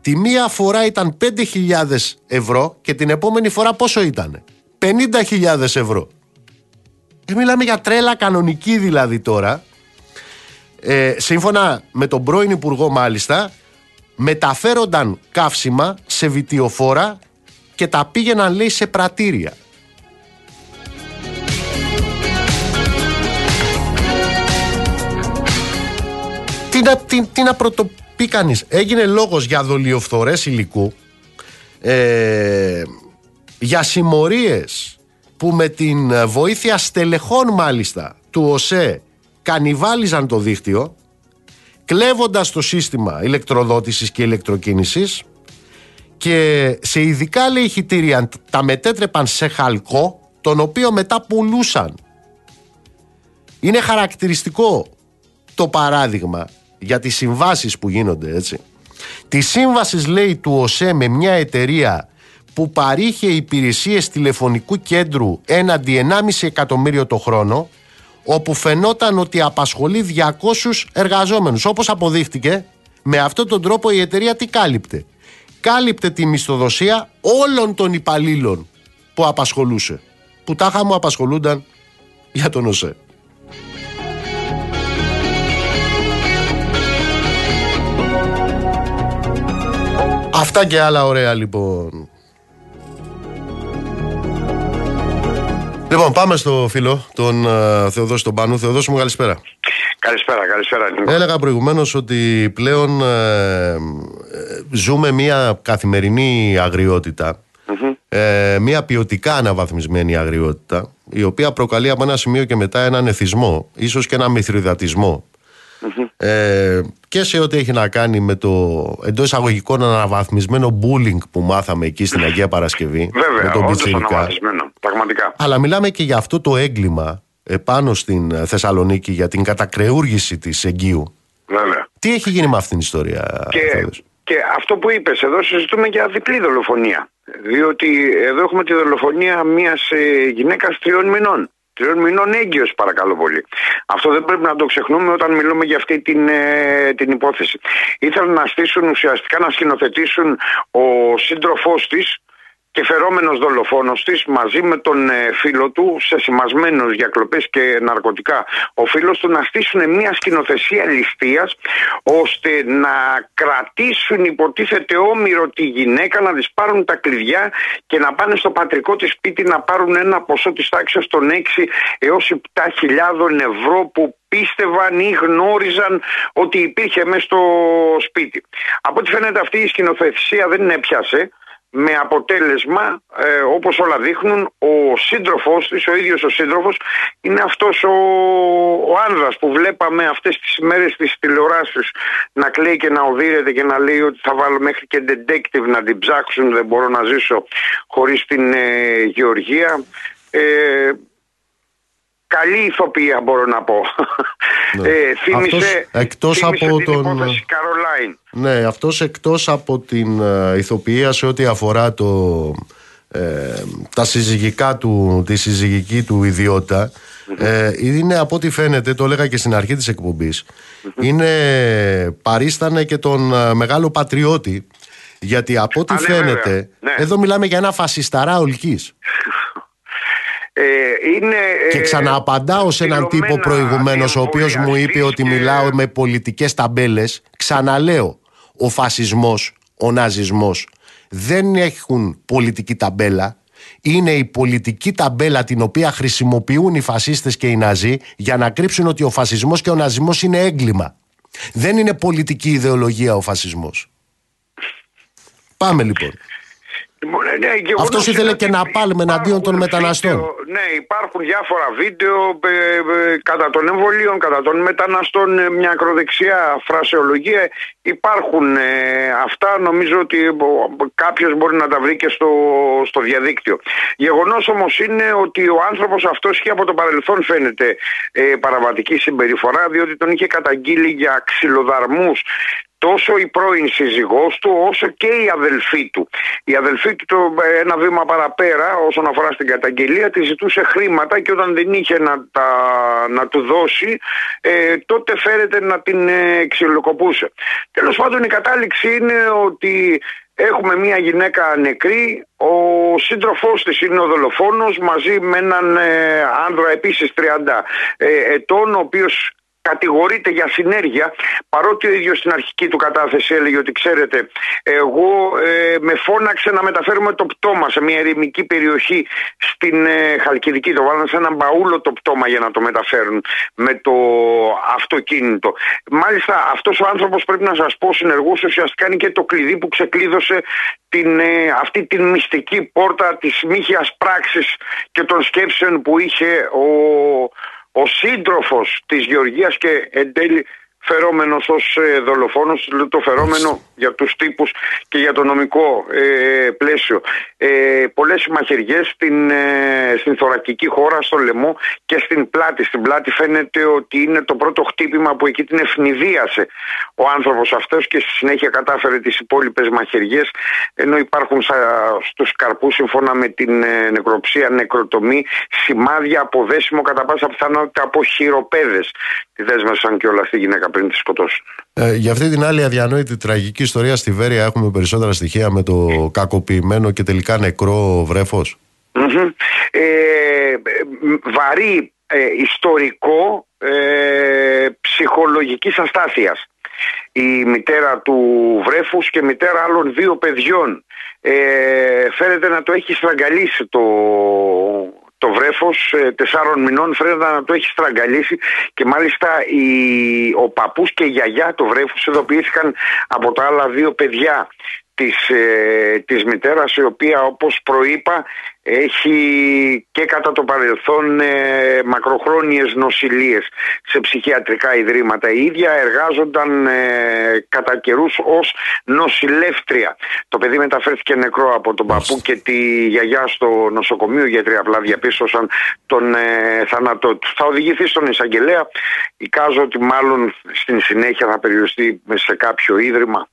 τη μία φορά ήταν 5.000 ευρώ και την επόμενη φορά πόσο ήταν 50.000 ευρώ. Ε, μιλάμε για τρέλα κανονική δηλαδή τώρα. Ε, σύμφωνα με τον πρώην Υπουργό μάλιστα μεταφέρονταν καύσιμα σε βιτιοφόρα και τα πήγαιναν λέει σε πρατήρια. Τι να, τι, τι να πρωτοπεί κανείς. Έγινε λόγος για δολιοφθορές υλικού, ε, για συμμορίες που με την βοήθεια στελεχών μάλιστα του ΟΣΕ κανιβάλιζαν το δίκτυο κλέβοντας το σύστημα ηλεκτροδότησης και ηλεκτροκίνησης και σε ειδικά λέει τα μετέτρεπαν σε χαλκό τον οποίο μετά πουλούσαν. Είναι χαρακτηριστικό το παράδειγμα για τις συμβάσεις που γίνονται έτσι. Τη σύμβαση λέει του ΟΣΕ με μια εταιρεία που παρήχε υπηρεσίες τηλεφωνικού κέντρου έναντι 1,5 εκατομμύριο το χρόνο όπου φαινόταν ότι απασχολεί 200 εργαζόμενους. Όπως αποδείχτηκε, με αυτόν τον τρόπο η εταιρεία τι κάλυπτε. Κάλυπτε τη μισθοδοσία όλων των υπαλλήλων που απασχολούσε. Που τάχα μου απασχολούνταν για τον ΟΣΕ. Αυτά και άλλα ωραία λοιπόν. Λοιπόν, πάμε στο φίλο, τον uh, Θεοδόση τον Πάνου. Θεοδόση μου, καλησπέρα. Καλησπέρα, καλησπέρα. Νίκο. Έλεγα προηγουμένως ότι πλέον ε, ζούμε μια καθημερινή ε, μια ποιοτικά αναβαθμισμένη αγριότητα, η οποία προκαλεί από ένα σημείο και μετά έναν εθισμό, ίσως και ένα μυθριδατισμό ε, και σε ό,τι έχει να κάνει με το εντός εισαγωγικών αναβαθμισμένο bullying που μάθαμε εκεί στην Αγία Παρασκευή. Βέβαια, με τον όντως αναβαθμισμένο, πραγματικά. Αλλά μιλάμε και για αυτό το έγκλημα επάνω στην Θεσσαλονίκη για την κατακρεούργηση της Εγκύου. Βέβαια. Τι έχει γίνει με αυτήν την ιστορία, και, και αυτό που είπες, εδώ συζητούμε για διπλή δολοφονία. Διότι εδώ έχουμε τη δολοφονία μιας ε, γυναίκας τριών μηνών τριών μηνών έγκυο, παρακαλώ πολύ. Αυτό δεν πρέπει να το ξεχνούμε όταν μιλούμε για αυτή την, ε, την υπόθεση. Ήθελαν να στήσουν ουσιαστικά να σκηνοθετήσουν ο σύντροφός της, και φερόμενος δολοφόνος της μαζί με τον ε, φίλο του σε σημασμένους για κλοπές και ναρκωτικά ο φίλος του να στήσουν μια σκηνοθεσία ληστείας ώστε να κρατήσουν υποτίθεται όμοιρο τη γυναίκα να της πάρουν τα κλειδιά και να πάνε στο πατρικό της σπίτι να πάρουν ένα ποσό της τάξης των 6 έως 7.000 ευρώ που πίστευαν ή γνώριζαν ότι υπήρχε μέσα στο σπίτι. Από ό,τι φαίνεται αυτή η σκηνοθεσία δεν έπιασε με αποτέλεσμα, ε, όπως όλα δείχνουν, ο σύντροφός της, ο ίδιος ο σύντροφος, είναι αυτός ο, ο άνδρας που βλέπαμε αυτές τις μέρες της τηλεοράσεις να κλαίει και να οδύρεται και να λέει ότι θα βάλω μέχρι και detective να την ψάξουν, δεν μπορώ να ζήσω χωρίς την ε, Γεωργία. Ε, καλή ηθοποιία μπορώ να πω. Ναι. Ε, θύμισε, αυτός, εκτός θύμισε από την τον... υπόθεση Καρολάιν. Ναι, αυτός εκτός από την uh, ηθοποιία σε ό,τι αφορά το, ε, τα συζυγικά του, τη συζυγική του ιδιότητα ε, είναι από ό,τι φαίνεται, το έλεγα και στην αρχή της εκπομπής είναι παρίστανε και τον uh, μεγάλο πατριώτη γιατί από ό,τι Α, ναι, φαίνεται ναι. εδώ μιλάμε για ένα φασισταρά ολκής [LAUGHS] Ε, είναι, και ε, ξανααπαντάω σε έναν τύπο δηλωμένα προηγουμένως, ο οποίος μου είπε ότι και- μιλάω με πολιτικές ταμπέλες. Ξαναλέω, ο φασισμός, ο ναζισμός δεν έχουν πολιτική ταμπέλα. Είναι η πολιτική ταμπέλα την οποία χρησιμοποιούν οι φασίστες και οι ναζί για να κρύψουν ότι ο φασισμός και ο ναζισμός είναι έγκλημα. Δεν είναι πολιτική ιδεολογία ο φασισμός. Πάμε λοιπόν. Ναι, ναι, γεγονός Αυτός είναι ήθελε ότι και να πάλουμε εναντίον των υπάρχουν μεταναστών. βίντεο- ναι, υπάρχουν διάφορα βίντεο ε, ε, κατά των εμβολίων, κατά των μεταναστών, ε, μια ακροδεξιά φρασεολογία. Υπάρχουν ε, αυτά, νομίζω ότι κάποιος μπορεί να τα βρει και στο, στο διαδίκτυο. Γεγονός όμως είναι ότι ο άνθρωπος αυτός είχε από το παρελθόν φαίνεται ε, παραβατική συμπεριφορά, διότι τον είχε καταγγείλει για ξυλοδαρμούς τόσο η πρώην σύζυγός του όσο και η αδελφή του. Η αδελφή του το, ένα βήμα παραπέρα όσον αφορά στην καταγγελία τη ζητούσε χρήματα και όταν δεν είχε να, τα, να του δώσει ε, τότε φέρεται να την ε, ξυλοκοπούσε. Τέλος πάντων η κατάληξη είναι ότι Έχουμε μια γυναίκα νεκρή, ο σύντροφός της είναι ο δολοφόνος μαζί με έναν ε, άνδρα επίσης 30 ε, ετών ο οποίος κατηγορείται για συνέργεια παρότι ο ίδιος στην αρχική του κατάθεση έλεγε ότι ξέρετε εγώ ε, με φώναξε να μεταφέρουμε το πτώμα σε μια ερημική περιοχή στην ε, Χαλκιδική. Το βάλανε σε έναν μπαούλο το πτώμα για να το μεταφέρουν με το αυτοκίνητο. Μάλιστα αυτός ο άνθρωπος πρέπει να σας πω συνεργούσε ουσιαστικά είναι και το κλειδί που ξεκλείδωσε την, ε, αυτή την μυστική πόρτα της μύχιας πράξης και των σκέψεων που είχε ο, ο σύντροφος της Γεωργίας και εν τέλει φερόμενος ως ε, δολοφόνος λέω το φερόμενο για τους τύπους και για το νομικό ε, πλαίσιο. Ε, πολλές μαχαιριές στην, ε, στην θωρακική χώρα στο λαιμό και στην πλάτη. Στην πλάτη φαίνεται ότι είναι το πρώτο χτύπημα που εκεί την ευνηδίασε ο άνθρωπος αυτός και στη συνέχεια κατάφερε τις υπόλοιπες μαχαιριές ενώ υπάρχουν στα, στους καρπούς σύμφωνα με την ε, νεκροψία νεκροτομή σημάδια από δέσιμο κατά πάσα πιθανότητα από χειροπέδες. Τη δέσμευσαν και όλα στη γυναίκα πριν τη σκοτώσουν. Ε, για αυτή την άλλη αδιανόητη τραγική ιστορία στη Βέρεια έχουμε περισσότερα στοιχεία με το κακοποιημένο και τελικά νεκρό βρέφος. Μμμ. Ε, ε, βαρύ ε, ιστορικό ε, ψυχολογικής αστάθειας. Η μητέρα του βρέφους και μητέρα άλλων δύο παιδιών ε, φαίνεται να το έχει στραγγαλίσει το, το βρέφος ε, τεσσάρων μηνών φαίνεται να το έχει στραγγαλίσει και μάλιστα η, ο παππούς και η γιαγιά του βρέφους ειδοποιήθηκαν από τα άλλα δύο παιδιά της, ε, της μητέρας η οποία όπως προείπα έχει και κατά το παρελθόν ε, μακροχρόνιες νοσηλίες σε ψυχιατρικά ιδρύματα. Η ίδια εργάζονταν ε, κατά καιρούς ως νοσηλεύτρια. Το παιδί μεταφέρθηκε νεκρό από τον παππού και τη γιαγιά στο νοσοκομείο γιατροί απλά διαπίστωσαν τον ε, θάνατό του. Θα οδηγηθεί στον εισαγγελέα. Εικάζω ότι μάλλον στην συνέχεια θα περιοριστεί σε κάποιο ίδρυμα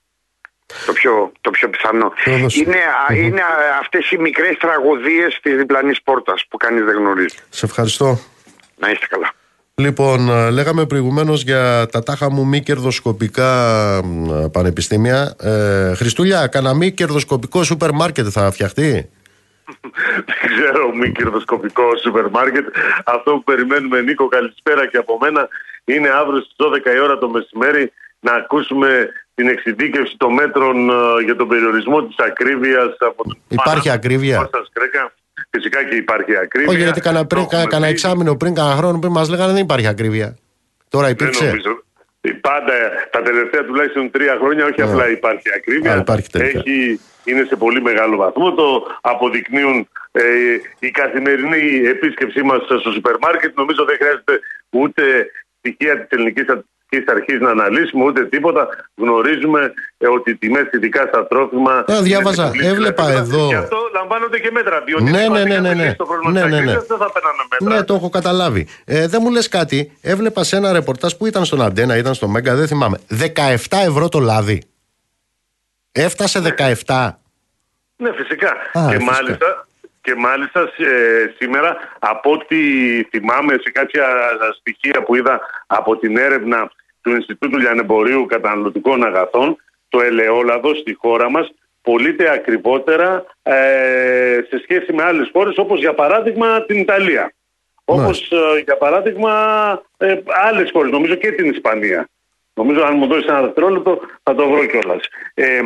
το πιο, το πιο πιθανό. Όντως. Είναι, α, είναι α, αυτές οι μικρές τραγωδίες της διπλανής πόρτας που κανείς δεν γνωρίζει. Σε ευχαριστώ. Να είστε καλά. Λοιπόν, ε, λέγαμε προηγουμένως για τα τάχα μου μη κερδοσκοπικά μ, ε, πανεπιστήμια. Ε, Χριστούλια, κανένα μη κερδοσκοπικό σούπερ μάρκετ θα φτιαχτεί; [LAUGHS] Δεν ξέρω, μη κερδοσκοπικό σούπερ μάρκετ. Αυτό που περιμένουμε, Νίκο, καλησπέρα και από μένα, είναι αύριο στις 12 η ώρα το μεσημέρι να ακούσουμε την εξειδίκευση των μέτρων ε, για τον περιορισμό της ακρίβειας από τον Υπάρχει ακρίβεια; Κώστας Κρέκα. Φυσικά και υπάρχει ακρίβεια. Όχι, γιατί κανένα, Το πριν, έχουμε κανένα πει. εξάμεινο πριν, κανένα χρόνο πριν μας λέγανε δεν υπάρχει ακρίβεια. Τώρα Δεν υπήρξε; νομίζω. Πάντα τα τελευταία τουλάχιστον τρία χρόνια όχι απλά υπάρχει ακρίβεια. Α, υπάρχει τελικά. Έχει, είναι σε πολύ μεγάλο βαθμό. Το αποδεικνύουν ε, η καθημερινή επίσκεψή μας στο σούπερ μάρκετ. Νομίζω δεν χρειάζεται ούτε στοιχεία της ελληνικής στατιστικής αρχής να αναλύσουμε ούτε τίποτα. Γνωρίζουμε ε, ότι οι τιμές ειδικά στα τρόφιμα... Ε, διάβαζα, είναι σε πολύ έβλεπα ψηλά εδώ. επίπεδα. Γι' αυτό λαμβάνονται και μέτρα. Διότι Ναι, αν ναι, ναι, ναι, είχαν ναι. λύσει το πρόβλημα Ναι, της ναι, ναι. ακρίβειας, δεν θα παίρνανε μέτρα. Ναι, το έχω καταλάβει. Ε, δεν μου λες κάτι. Έβλεπα σε ένα ρεπορτάζ που ήταν στον Αντένα, ήταν στο Μέγκα, δεν θυμάμαι. 17 ευρώ το λάδι. Έφτασε 17. Ναι, φυσικά. Α, και, φυσικά. Μάλιστα, και μάλιστα ε, σήμερα, από ό,τι θυμάμαι σε κάποια στοιχεία που είδα από την έρευνα του Ινστιτούτου Λιανεμπορίου Καταναλωτικών Αγαθών, το ελαιόλαδο στη χώρα μας πωλείται ακριβότερα ε, σε σχέση με άλλες χώρες, όπως για παράδειγμα την Ιταλία. Όπως ε, για παράδειγμα ε, άλλες χώρες, νομίζω και την Ισπανία. Νομίζω αν μου δώσεις ένα δευτερόλεπτο θα το βρω κιόλας. Ε,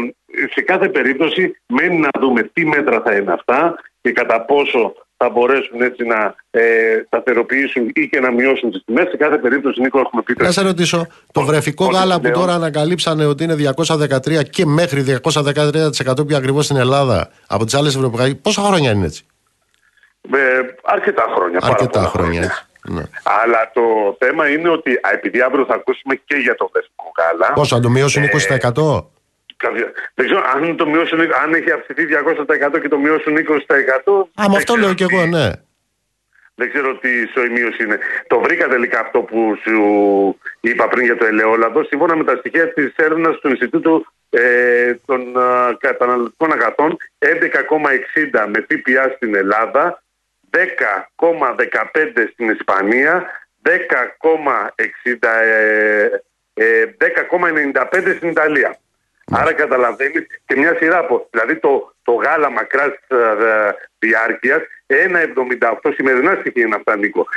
σε κάθε περίπτωση μένει να δούμε τι μέτρα θα είναι αυτά και κατά πόσο θα μπορέσουν έτσι να ε, σταθεροποιήσουν ή και να μειώσουν τις τιμές. Σε κάθε περίπτωση, Νίκο, έχουμε πει. Να σε ρωτήσω, το βρεφικό ότι γάλα που πλέον- τώρα ανακαλύψανε ότι είναι 213 και μέχρι 213% πιο ακριβώς στην Ελλάδα από τις άλλες ευρωπαϊκές. Πόσα χρόνια είναι έτσι; Ε, αρκετά χρόνια. πάρα Αρκετά πολλά χρόνια έτσι. Ναι. Αλλά το θέμα είναι ότι α, επειδή αύριο θα ακούσουμε και για το βρεφικό γάλα. Πόσο, θα το μειώσουν Ε, 20%? Κάποια- Δεν ξέρω αν το μειώσουν, αν έχει αυξηθεί 200% και το μειώσουν 20%. Α, με δεν αυτό ξέρω λέω κι τι- εγώ, ναι. Δεν ξέρω τι μείωση είναι. Το βρήκα τελικά αυτό που σου είπα πριν για το ελαιόλαδο. Σύμφωνα με τα στοιχεία της έρευνας του Ινστιτούτου ε, των α, Καταναλωτικών Αγαθών, 11,60 με ΦΠΑ στην Ελλάδα, 10,15 στην Ισπανία, 10,60, ε, ε, 10,95 στην Ιταλία. Άρα καταλαβαίνεις και μια σειρά από. Δηλαδή το, το γάλα μακράς διάρκειας 1,78 σημερινά στοιχεία είναι αυτά, Νίκο.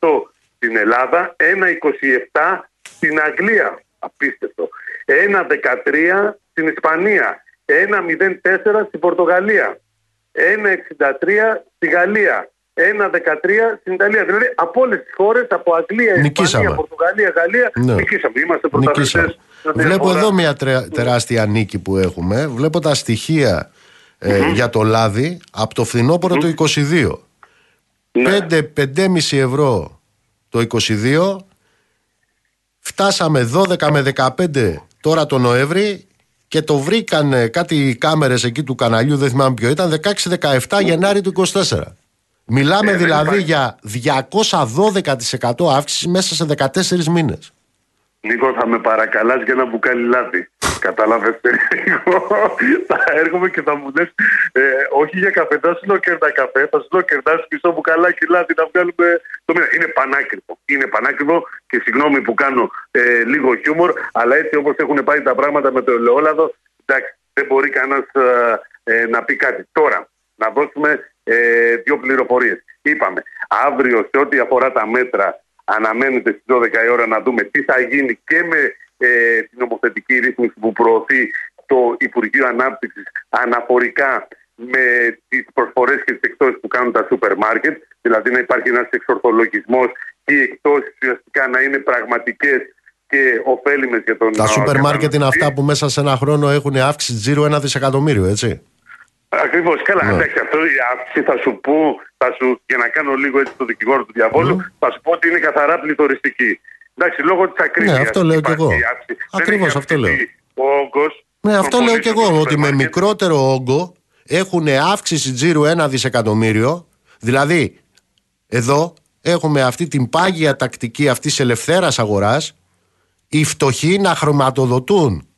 1,78 στην Ελλάδα, 1,27 στην Αγγλία. Απίστευτο. 1,13 στην Ισπανία. 1,04 στην Πορτογαλία. 1,63 στη Γαλλία. 1,13 στην Ιταλία. Δηλαδή από όλες τις χώρες, από Αγγλία, Νικήσαμε. Ισπανία, Πορτογαλία, Γαλλία, Ναι. νικήσαμε. Είμαστε Νικήσαμε. πρωταθλητέ. Βλέπω εδώ μια τρε- τεράστια νίκη που έχουμε. Βλέπω τα στοιχεία ε, για το λάδι από το φθινόπωρο το 22. Ναι. 5-5,5 ευρώ το 22. Φτάσαμε 12 με 15 τώρα το Νοέμβρη και το βρήκαν κάτι κάμερες εκεί του καναλιού, δεν θυμάμαι ποιο ήταν, 16-17 Γενάρη του 24. Μιλάμε Ε, δεν δηλαδή υπάρχει. για 212% αύξηση μέσα σε 14 μήνες. Νίκο, θα με παρακαλάς για ένα μπουκάλι λάδι. Κατάλαβες Εγώ θα έρχομαι και θα μου λες ε, όχι για καφέ, θα σου λέω κερδά καφέ, θα σου λέω κερδάς μισό μπουκαλάκι λάδι να βγάλουμε το μήνα. Είναι πανάκριβο. Είναι πανάκριβο και συγγνώμη που κάνω ε, λίγο χιούμορ, αλλά έτσι όπως έχουν πάει τα πράγματα με το ελαιόλαδο, εντάξει, δεν μπορεί κανένας ε, ε, να πει κάτι. Τώρα, να δώσουμε ε, δύο πληροφορίες. Είπαμε, αύριο σε ό,τι αφορά τα μέτρα αναμένεται στις 12 η ώρα να δούμε τι θα γίνει και με ε, την νομοθετική ρύθμιση που προωθεί το Υπουργείο Ανάπτυξης αναφορικά με τις προσφορές και τις εκτόσεις που κάνουν τα σούπερ μάρκετ, δηλαδή να υπάρχει ένας εξορθολογισμός και οι εκτόσεις ουσιαστικά να είναι πραγματικές και ωφέλιμες για τον Τα σούπερ καταναλωτή. μάρκετ είναι αυτά που μέσα σε ένα χρόνο έχουν αύξηση τζίρου ένα δισεκατομμύριο, έτσι. Ακριβώς. Καλά, Ναι. εντάξει, αυτό η αύξηση θα σου πω, θα σου, για να κάνω λίγο έτσι το δικηγόρο του διαβόλου, θα σου πω ότι είναι καθαρά πληθωριστική. Εντάξει, λόγω της ακρίβειας. Ναι, αυτό λέω κι εγώ. Ακριβώς αυτό λέω. Ο όγκος Ναι, αυτό των λέω και εγώ, πωλήσεων ότι στο με σούπερ μικρότερο όγκο έχουν αύξηση τζίρου ένα δισεκατομμύριο. Δηλαδή, εδώ έχουμε αυτή την πάγια τακτική αυτής της ελευθέρας αγοράς, οι φτωχοί να χρηματοδοτούν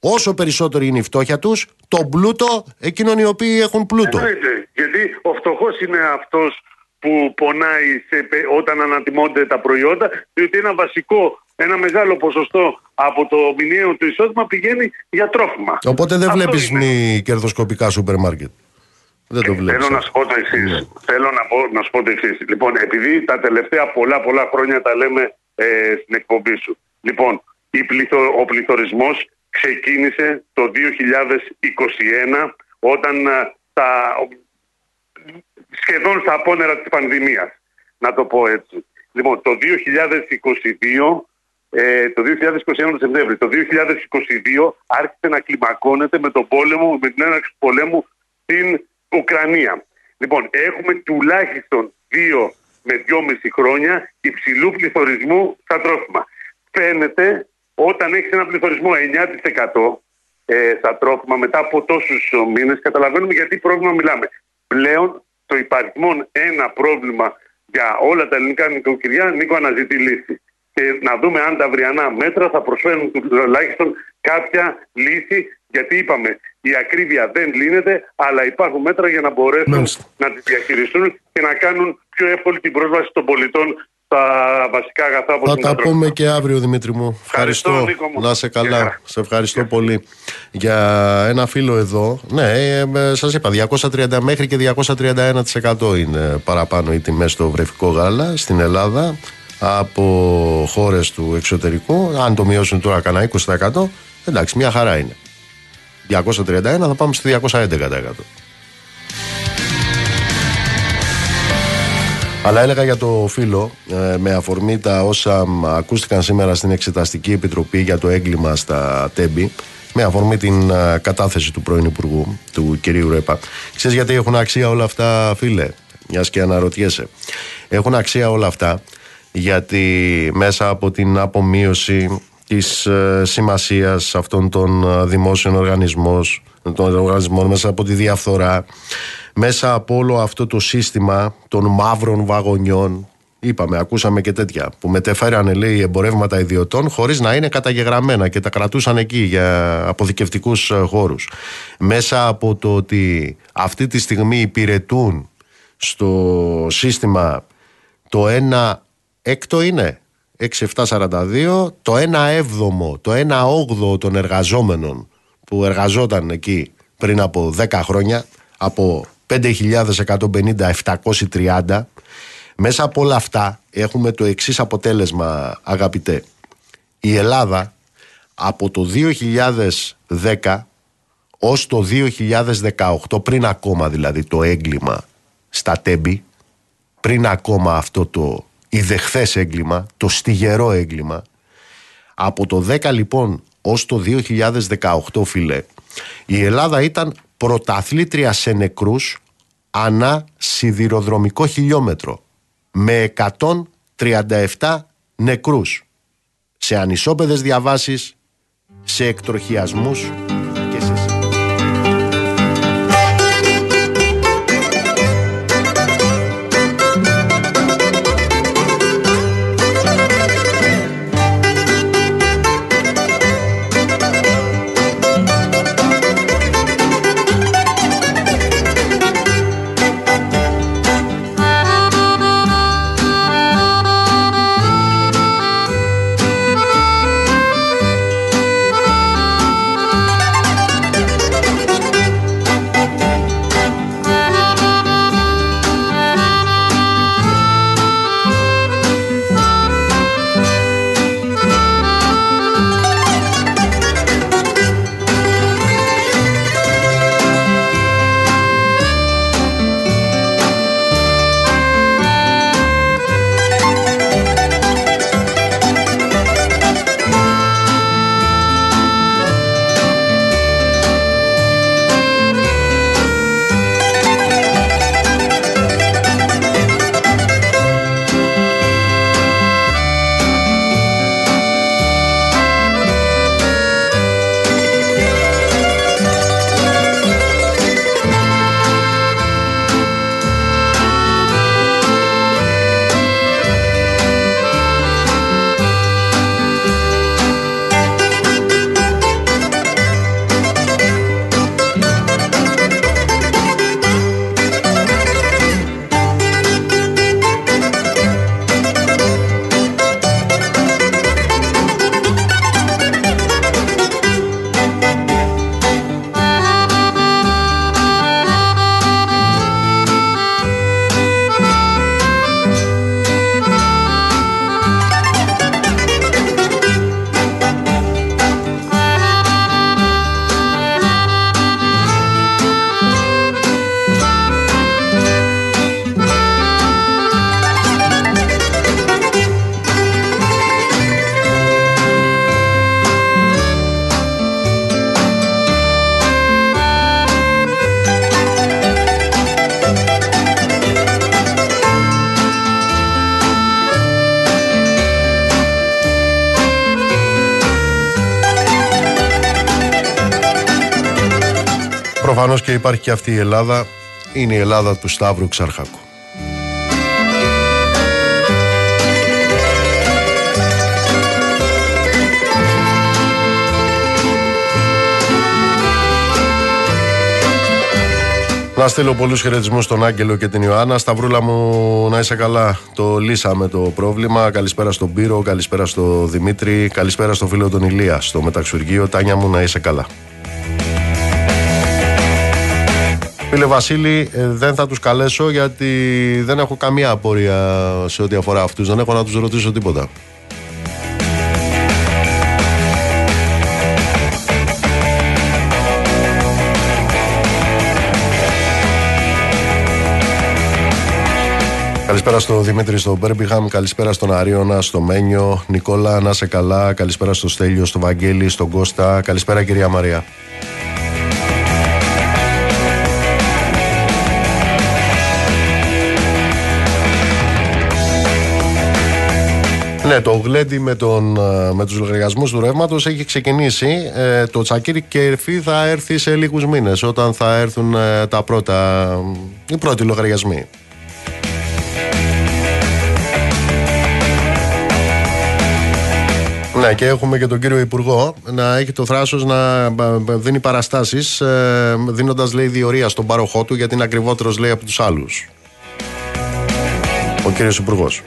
όσο περισσότερη είναι η φτώχεια τους, τον πλούτο εκείνων οι οποίοι έχουν πλούτο. Εννοείται. Γιατί ο φτωχός είναι αυτός που πονάει σε, πε- όταν ανατιμώνται τα προϊόντα, διότι ένα βασικό, ένα μεγάλο ποσοστό από το μηνιαίο του εισόδημα πηγαίνει για τρόφιμα. Οπότε δεν Αυτό βλέπεις είναι. μη κερδοσκοπικά σούπερ μάρκετ. Δεν το βλέπεις. Θέλω να σου πω το εξής. Ναι. Θέλω να, πω, να σου πω το εξής. Λοιπόν, επειδή τα τελευταία πολλά πολλά χρόνια τα λέμε ε, στην εκπομπή σου. Λοιπόν, η πληθω, ο πληθωρισμός ξεκίνησε το 2021 όταν α, τα, σχεδόν στα απόνερα της πανδημίας. Να το πω έτσι. Λοιπόν, το 2022 ε, το 2021 το Σεπτέμβριο. Το 2022 άρχισε να κλιμακώνεται με τον πόλεμο, με την έναρξη του πολέμου στην Ουκρανία. Λοιπόν, έχουμε τουλάχιστον δύο με δυόμιση χρόνια υψηλού πληθωρισμού στα τρόφιμα. Φαίνεται όταν έχεις ένα πληθωρισμό 9% ε, στα τρόφιμα μετά από τόσους μήνες καταλαβαίνουμε γιατί πρόβλημα μιλάμε. Πλέον το υπαριθμόν ένα πρόβλημα για όλα τα ελληνικά νοικοκυριά Νίκο αναζητεί λύση. Και να δούμε αν τα αυριανά μέτρα θα προσφέρουν τουλάχιστον κάποια λύση γιατί είπαμε η ακρίβεια δεν λύνεται αλλά υπάρχουν μέτρα για να μπορέσουν Μάλιστα. να τη διαχειριστούν και να κάνουν πιο εύκολη την πρόσβαση των πολιτών στα βασικά αγαθά όπως Θα είναι τα τρόφιμα. πούμε και αύριο, Δημήτρη μου. Ευχαριστώ, Ευχαριστώ. Νίκο μου. Να σε Γεια καλά. χαρά. Σε ευχαριστώ πολύ. Για ένα φίλο εδώ, ναι, ε, σας είπα, 230 μέχρι και 231% είναι παραπάνω οι τιμές στο βρεφικό γάλα στην Ελλάδα από χώρες του εξωτερικού. Αν το μειώσουν τώρα κανένα 20%, εντάξει, μια χαρά είναι. 231 θα πάμε στο 211%. Αλλά έλεγα για το φίλο, ε, με αφορμή τα όσα ακούστηκαν σήμερα στην Εξεταστική Επιτροπή για το έγκλημα στα Τέμπη, με αφορμή την ε, κατάθεση του πρώην Υπουργού, του κυρίου Ρέπα. Ξέρεις γιατί έχουν αξία όλα αυτά, φίλε, μιας και αναρωτιέσαι. Έχουν αξία όλα αυτά γιατί μέσα από την απομείωση της ε, σημασίας αυτών των δημόσιων οργανισμών, των οργανισμών μέσα από τη διαφθορά. Μέσα από όλο αυτό το σύστημα των μαύρων βαγονιών είπαμε, ακούσαμε και τέτοια που μετέφεραν λέει εμπορεύματα ιδιωτών χωρίς να είναι καταγεγραμμένα και τα κρατούσαν εκεί για αποδικευτικούς ε, χώρους. Μέσα από το ότι αυτή τη στιγμή υπηρετούν στο σύστημα το 1 έκτο είναι 6-7-42 το 1 έβδομο, το 1 όγδοο των εργαζόμενων που εργαζόταν εκεί πριν από 10 χρόνια από 5.150-730 μέσα από όλα αυτά έχουμε το εξής αποτέλεσμα αγαπητέ. Η Ελλάδα από το 2010 ως το 2018 πριν ακόμα δηλαδή το έγκλημα στα τέμπη πριν ακόμα αυτό το ιδεχθές έγκλημα το στιγερό έγκλημα από το 10 λοιπόν ως το 2018 φίλε η Ελλάδα ήταν πρωταθλήτρια σε νεκρούς ανά σιδηροδρομικό χιλιόμετρο με 137 νεκρούς. Σε ανισόπεδες διαβάσεις, σε εκτροχιασμούς υπάρχει και αυτή η Ελλάδα. Είναι η Ελλάδα του Σταύρου Ξαρχάκου. Να στείλω πολλούς χαιρετισμούς στον Άγγελο και την Ιωάννα. Σταυρούλα μου να είσαι καλά. Το λύσαμε το πρόβλημα. Καλησπέρα στον Πύρο, καλησπέρα στον Δημήτρη, καλησπέρα στο φίλο τον Ηλία στο μεταξουργείο. Τάνια μου να είσαι καλά. Φίλε Βασίλη, ε, δεν θα τους καλέσω γιατί δεν έχω καμία απορία σε ό,τι αφορά αυτούς. Δεν έχω να τους ρωτήσω τίποτα. Καλησπέρα στο Δημήτρη στο Μπέρμπιχαμ, καλησπέρα στον Αρίωνα, στο Μένιο, Νικόλα, να σε καλά, καλησπέρα στο Στέλιο, στο Βαγγέλη, στον Κώστα, καλησπέρα κυρία Μαρία. Ναι, το γλέντι με, τον, ε, με τους λογαριασμούς του ρεύματος έχει ξεκινήσει. Ε, το τσακίρι κερφί θα έρθει σε λίγους μήνες όταν θα έρθουν ε, τα πρώτα, οι πρώτοι λογαριασμοί. Ναι, και έχουμε και τον κύριο Υπουργό να έχει το θράσος να δίνει παραστάσεις δίνοντας λέει διορία στον πάροχό του γιατί είναι ακριβότερος λέει από τους άλλους. Ο κύριος Υπουργός.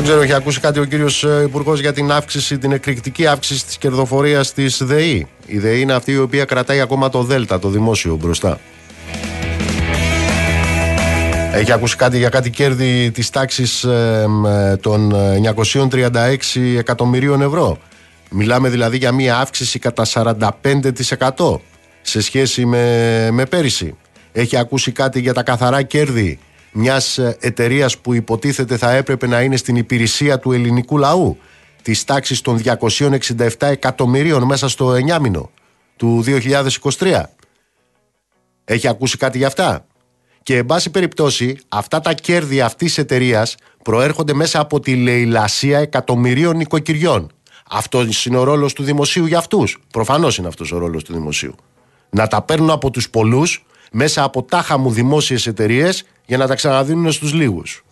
Δεν ξέρω, έχει ακούσει κάτι ο κύριος ε, Υπουργός για την αύξηση, την εκρηκτική αύξηση της κερδοφορίας της ΔΕΗ. Η ΔΕΗ είναι αυτή η οποία κρατάει ακόμα το ΔΕΛΤΑ, το δημόσιο μπροστά. Έχει ακούσει κάτι για κάτι κέρδη της τάξης ε, των 936 εκατομμυρίων ευρώ. Μιλάμε δηλαδή για μία αύξηση κατά 45% σε σχέση με, με πέρυσι. Έχει ακούσει κάτι για τα καθαρά κέρδη μιας ε, εταιρείας που υποτίθεται θα έπρεπε να είναι στην υπηρεσία του ελληνικού λαού της τάξης των 267 εκατομμυρίων μέσα στο 9 μήνο του 2023. Έχει ακούσει κάτι για αυτά; Και εν πάση περιπτώσει αυτά τα κέρδη αυτής της εταιρείας προέρχονται μέσα από τη λαιλασία εκατομμυρίων νοικοκυριών. Αυτός είναι ο ρόλος του δημοσίου για αυτούς. Προφανώς είναι αυτός ο ρόλος του δημοσίου. Να τα παίρνουν από τους πολλούς μέσα από τάχα μου δημόσιες εταιρείες για να τα ξαναδίνουν στους λίγους.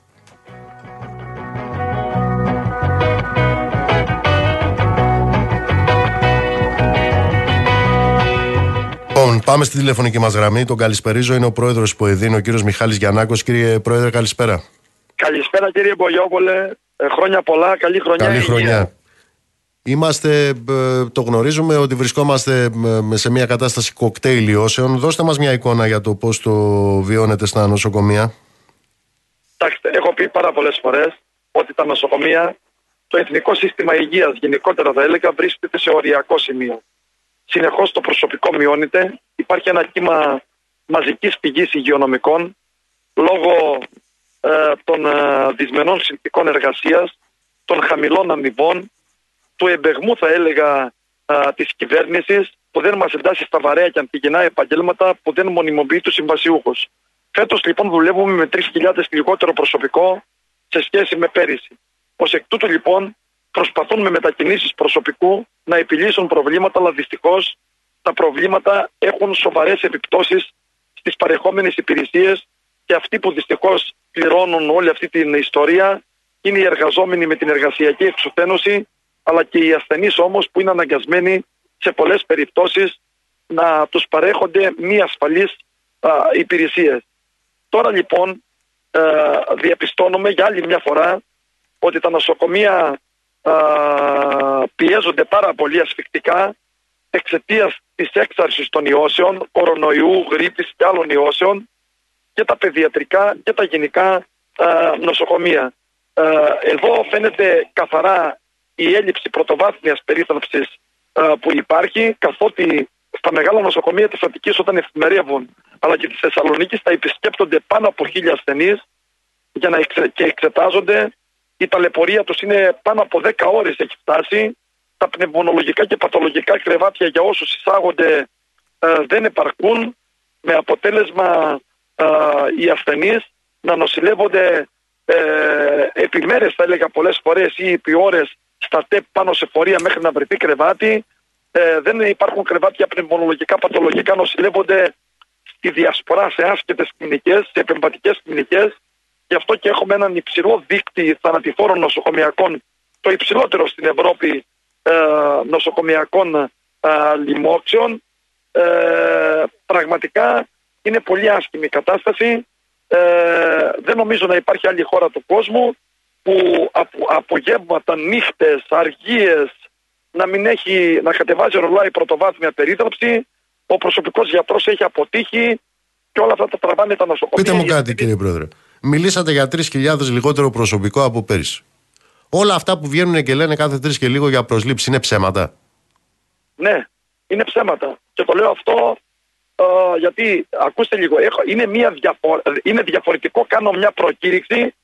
Λοιπόν, πάμε στη τηλεφωνική μας γραμμή. Τον καλησπερίζω. Είναι ο πρόεδρος που εδίνει, ο κύριος Μιχάλης Γιαννάκος. Κύριε Πρόεδρε, καλησπέρα. Καλησπέρα, κύριε Μπογιόπολε. Ε, χρόνια πολλά. Καλή χρονιά. Καλή χρονιά. Είμαστε, ε, το γνωρίζουμε ότι βρισκόμαστε ε, σε μια κατάσταση κοκτέιλ ιώσεων. Δώστε μας μια εικόνα για το πώς το βιώνετε στα νοσοκομεία. Κοιτάξτε, έχω πει πάρα πολλές φορές ότι τα νοσοκομεία, το εθνικό σύστημα υγείας γενικότερα θα έλεγα βρίσκεται σε οριακό σημείο. Συνεχώς το προσωπικό μειώνεται, υπάρχει ένα κύμα μαζικής πηγής υγειονομικών λόγω ε, των ε, δυσμενών συνθηκών εργασίας, των χαμηλών αμοιβών, του εμπεγμού θα έλεγα της κυβέρνησης που δεν μας εντάσσει στα βαρέα και αντιγενά επαγγέλματα που δεν μονιμοποιεί τους συμβασιούχους. Φέτος λοιπόν δουλεύουμε με 3.000 λιγότερο προσωπικό σε σχέση με πέρυσι. Ω εκ τούτου λοιπόν προσπαθούν με μετακινήσεις προσωπικού να επιλύσουν προβλήματα, αλλά δυστυχώς τα προβλήματα έχουν σοβαρές επιπτώσεις στις παρεχόμενες υπηρεσίες και αυτοί που δυστυχώς πληρώνουν όλη αυτή την ιστορία είναι οι εργαζόμενοι με την εργασιακή εξουθένωση αλλά και οι ασθενείς όμως που είναι αναγκασμένοι σε πολλές περιπτώσεις να τους παρέχονται μη ασφαλείς α, υπηρεσίες. Τώρα λοιπόν α, διαπιστώνουμε για άλλη μια φορά ότι τα νοσοκομεία α, πιέζονται πάρα πολύ ασφικτικά εξαιτίας της έξαρσης των ιώσεων, κορονοϊού, γρήπης και άλλων ιώσεων και τα παιδιατρικά και τα γενικά νοσοκομεία. Εδώ φαίνεται καθαρά η έλλειψη πρωτοβάθμιας περίθαλψης που υπάρχει, καθότι στα μεγάλα νοσοκομεία της Αττικής, όταν εφημερεύουν, αλλά και της Θεσσαλονίκης, θα επισκέπτονται πάνω από χίλια ασθενείς για να εξε, και εξετάζονται. Η ταλαιπωρία τους είναι πάνω από 10 ώρες έχει φτάσει. Τα πνευμονολογικά και παθολογικά κρεβάτια για όσους εισάγονται δεν επαρκούν, με αποτέλεσμα οι ασθενείς να νοσηλεύονται ε, επί μέρες θα έλεγα πολλές φορές ή επί ώρες στα ΤΕΠ πάνω σε φορεία μέχρι να βρεθεί κρεβάτι. Ε, δεν υπάρχουν κρεβάτια πνευμονολογικά, παθολογικά, νοσηλεύονται στη διασπορά σε άσχετε κλινικές, σε επεμβατικέ κλινικές. Γι' αυτό και έχουμε έναν υψηλό δίκτυο θανατηφόρων νοσοκομιακών, το υψηλότερο στην Ευρώπη ε, νοσοκομιακών ε, λοιμόξεων. Ε, πραγματικά είναι πολύ άσχημη η κατάσταση. Ε, δεν νομίζω να υπάρχει άλλη χώρα του κόσμου που από, απογεύματα, νύχτες, αργίες να μην έχει, να κατεβάζει ρολάι πρωτοβάθμια περίθαλψη, ο προσωπικός γιατρός έχει αποτύχει και όλα αυτά τα τραβάνε τα νοσοκομεία. Πείτε μου κάτι κύριε Πρόεδρε. Μιλήσατε για 3.000 λιγότερο προσωπικό από πέρυσι. Όλα αυτά που βγαίνουν και λένε κάθε τρεις και λίγο για προσλήψη είναι ψέματα; Ναι, είναι ψέματα. Και το λέω αυτό ε, γιατί ακούστε λίγο, έχω, είναι, μια διαφο- είναι διαφορετικό, κάνω μια προκήρυξη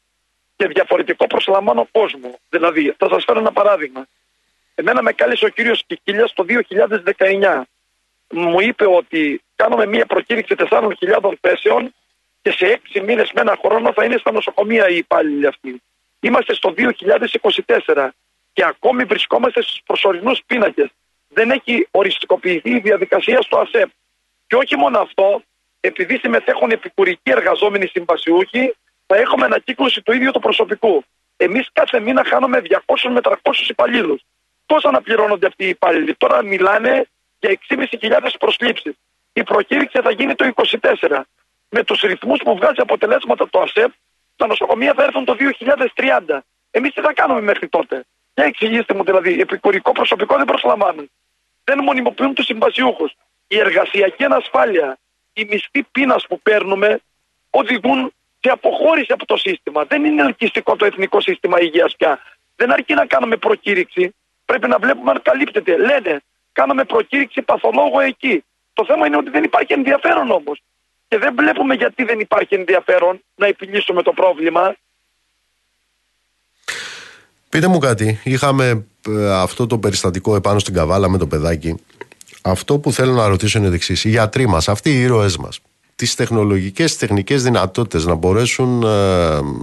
και διαφορετικό προσλαμβάνω κόσμο. Δηλαδή, θα σας φέρω ένα παράδειγμα. Εμένα με κάλεσε ο κύριος Κικίλιας το 2019. Μου είπε ότι κάνουμε μια προκήρυξη 4.000 θέσεων και σε 6 μήνες με ένα χρόνο θα είναι στα νοσοκομεία οι υπάλληλοι αυτοί. Είμαστε στο 2024 και ακόμη βρισκόμαστε στους προσωρινούς πίνακες. Δεν έχει οριστικοποιηθεί η διαδικασία στο ΑΣΕΠ. Και όχι μόνο αυτό, επειδή συμμετέχουν επικουρικοί εργαζόμενοι συμβασιούχοι, θα έχουμε ανακύκλωση του ίδιου του προσωπικού. Εμείς κάθε μήνα χάνουμε 200 με 300 υπαλλήλους. Πώς αναπληρώνονται αυτοί οι υπάλληλοι; Τώρα μιλάνε για 6.500 προσλήψεις. Η προκήρυξη θα γίνει το 24. Με τους ρυθμούς που βγάζει αποτελέσματα το ΑΣΕΠ, τα νοσοκομεία θα έρθουν το 2030. Εμείς τι θα κάνουμε μέχρι τότε; Για εξηγήστε μου δηλαδή, επικουρικό προσωπικό δεν προσλαμβάνουν. Δεν μονιμοποιούν τους συμβασιούχους. Η εργασιακή ανασφάλεια, οι μισθοί πείνας που παίρνουμε οδηγούν σε αποχώρηση από το σύστημα. Δεν είναι ελκυστικό το εθνικό σύστημα υγείας πια. Δεν αρκεί να κάνουμε προκήρυξη. Πρέπει να βλέπουμε αν καλύπτεται. Λένε, κάναμε προκήρυξη παθολόγο εκεί. Το θέμα είναι ότι δεν υπάρχει ενδιαφέρον όμως. Και δεν βλέπουμε γιατί δεν υπάρχει ενδιαφέρον να επιλύσουμε το πρόβλημα. Πείτε μου κάτι, είχαμε ε, αυτό το περιστατικό επάνω στην Καβάλα με το παιδάκι. Αυτό που θέλω να ρωτήσω είναι το εξής. Οι γιατροί μας, αυτοί οι ήρωές μας, τις τεχνολογικές, τεχνικές δυνατότητες να μπορέσουν ε,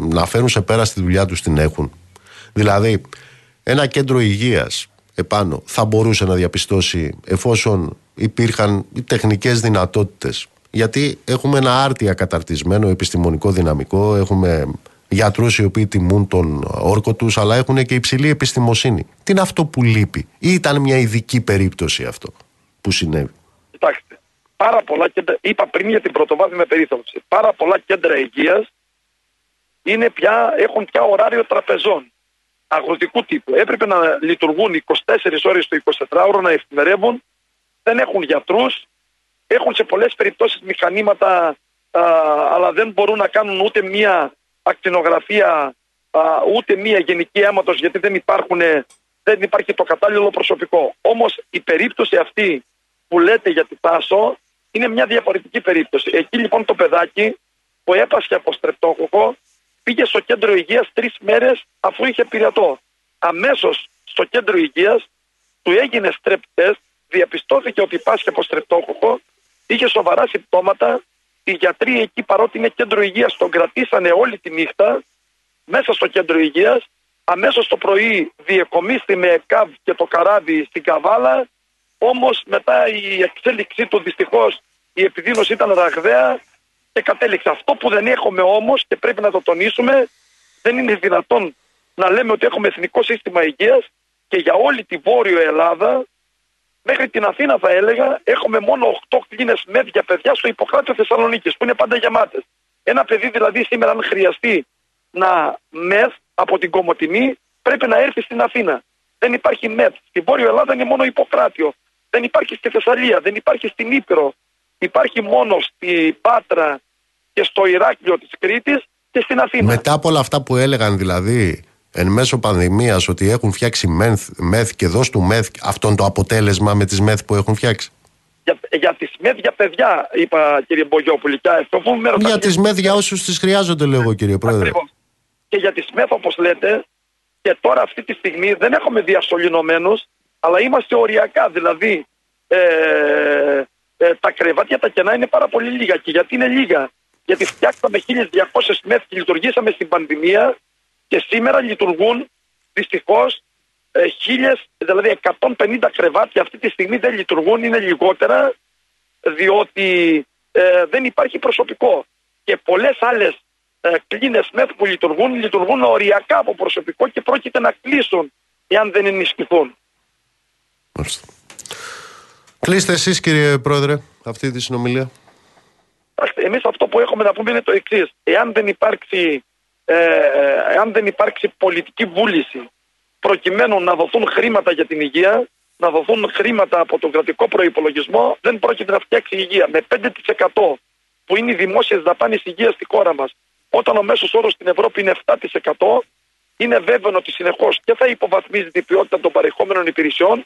να φέρουν σε πέρα στη δουλειά τους την έχουν. Δηλαδή, ένα κέντρο υγείας επάνω θα μπορούσε να διαπιστώσει εφόσον υπήρχαν οι τεχνικές δυνατότητες γιατί έχουμε ένα άρτια καταρτισμένο επιστημονικό δυναμικό έχουμε γιατρούς οι οποίοι τιμούν τον όρκο τους αλλά έχουν και υψηλή επιστημοσύνη τι είναι αυτό που λείπει; Ή ήταν μια ειδική περίπτωση αυτό που συνέβη; Κοιτάξτε, πάρα πολλά κέντρα, είπα πριν για την πρωτοβάθμια περίθαλψη, πάρα πολλά κέντρα υγείας είναι πια, έχουν πια ωράριο τραπεζών αγροτικού τύπου. Έπρεπε να λειτουργούν 24 ώρες το 24ωρο, να εφημερεύουν. Δεν έχουν γιατρούς, έχουν σε πολλές περιπτώσεις μηχανήματα, α, αλλά δεν μπορούν να κάνουν ούτε μία ακτινογραφία, α, ούτε μία γενική αίματος, γιατί δεν, υπάρχουν, δεν υπάρχει το κατάλληλο προσωπικό. Όμως η περίπτωση αυτή που λέτε για την Τάσο είναι μια διαφορετική περίπτωση. Εκεί λοιπόν το παιδάκι που έπασχε από στρεπτόκοκο πήγε στο κέντρο υγείας τρεις μέρες αφού είχε πειρατό. Αμέσως στο κέντρο υγείας του έγινε στρεπτ τεστ, διαπιστώθηκε ότι πάσχε από στρεπτόκοκο, είχε σοβαρά συμπτώματα, οι γιατροί εκεί παρότι είναι κέντρο υγείας τον κρατήσανε όλη τη νύχτα μέσα στο κέντρο υγείας, αμέσως το πρωί διεκομίστη με ΕΚΑΒ και το καράβι στην Καβάλα, όμως μετά η εξέλιξή του δυστυχώς η επιδείνωση ήταν ραγδαία και κατέληξε. Αυτό που δεν έχουμε όμως και πρέπει να το τονίσουμε, δεν είναι δυνατόν να λέμε ότι έχουμε εθνικό σύστημα υγείας και για όλη τη Βόρειο Ελλάδα, μέχρι την Αθήνα θα έλεγα, έχουμε μόνο 8 κλίνες μεθ για παιδιά στο Ιπποκράτιο Θεσσαλονίκης, που είναι πάντα γεμάτες. Ένα παιδί δηλαδή σήμερα, αν χρειαστεί να μεθ από την Κομωτινή, πρέπει να έρθει στην Αθήνα. Δεν υπάρχει μεθ. Στη Βόρειο Ελλάδα είναι μόνο Ιπποκράτιο. Δεν υπάρχει στη Θεσσαλία, δεν υπάρχει στην Ήπειρο, υπάρχει μόνο στη Πάτρα και στο Ηράκλειο της Κρήτης και στην Αθήνα. Μετά από όλα αυτά που έλεγαν δηλαδή εν μέσω πανδημίας ότι έχουν φτιάξει μεθ, μεθ και δώσ' του μεθ αυτόν το αποτέλεσμα με τις μεθ που έχουν φτιάξει; Για, για τις μεθ για παιδιά είπα κύριε Μπογιόπουλη και αυτό που με Για τις μεθ για όσους τις χρειάζονται λέω εγώ κύριε Πρόεδρε. Ακριβώς. Και για τις μεθ όπως λέτε και τώρα αυτή τη στιγμή δεν έχουμε διασωληνωμένους αλλά είμαστε οριακά δηλαδή ε, ε, τα κρεβάτια τα κενά είναι πάρα πολύ λίγα. Και γιατί είναι λίγα; Γιατί φτιάξαμε 1200 μεθ και λειτουργήσαμε στην πανδημία και σήμερα λειτουργούν δυστυχώς ε, χίλιες, δηλαδή 150 κρεβάτια αυτή τη στιγμή δεν λειτουργούν, είναι λιγότερα διότι ε, δεν υπάρχει προσωπικό. Και πολλές άλλες ε, κλίνες μεθ που λειτουργούν, λειτουργούν οριακά από προσωπικό και πρόκειται να κλείσουν εάν δεν ενισχυθούν. Μάλιστα. Κλείστε εσείς κύριε Πρόεδρε αυτή τη συνομιλία. Εμείς αυτό που έχουμε να πούμε είναι το εξής. Εάν δεν υπάρξει, ε, εάν δεν υπάρξει πολιτική βούληση προκειμένου να δοθούν χρήματα για την υγεία, να δοθούν χρήματα από τον κρατικό προπολογισμό, δεν πρόκειται να φτιάξει η υγεία. Με 5% που είναι οι δημόσιες δαπάνες υγείας στη χώρα μας, όταν ο μέσος όρος στην Ευρώπη είναι 7%, είναι βέβαιο ότι συνεχώς και θα υποβαθμίζει την ποιότητα των παρεχόμενων υπηρεσιών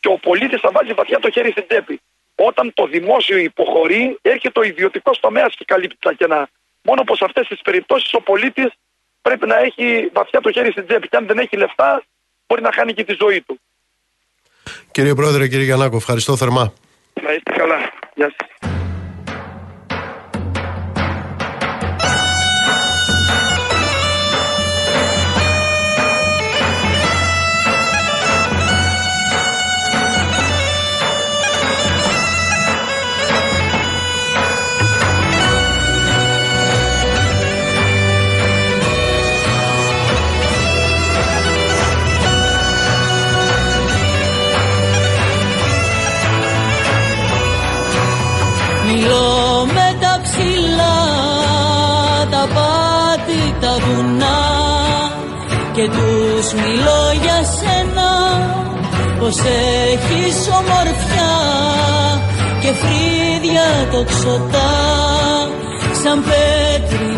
και ο πολίτης θα βάζει βαθιά το χέρι στην τσέπη. Όταν το δημόσιο υποχωρεί, έρχεται ο ιδιωτικός τομέας και καλύπτει τα κενά. Μόνο πως σε αυτές τις περιπτώσεις ο πολίτης πρέπει να έχει βαθιά το χέρι στην τσέπη. Και αν δεν έχει λεφτά, μπορεί να χάνει και τη ζωή του. Κύριε Πρόεδρε, κύριε Γιαννάκο, ευχαριστώ θερμά. Να είστε καλά. Γεια σας. Πως έχεις ομορφιά και φρύδια τοξωτά σαν πέτρινα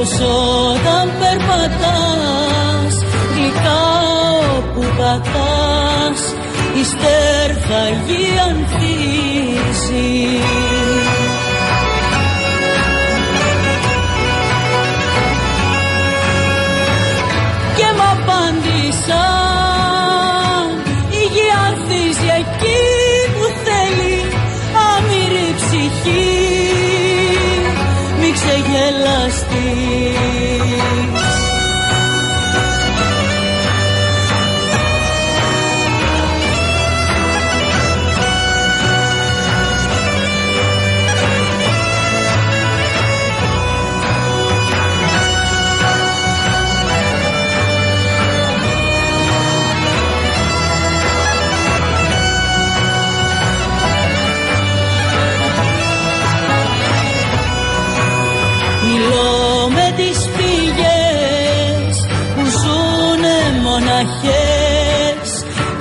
πως όταν περπατάς γλυκά όπου πατάς η στέρφαγη ανθίζει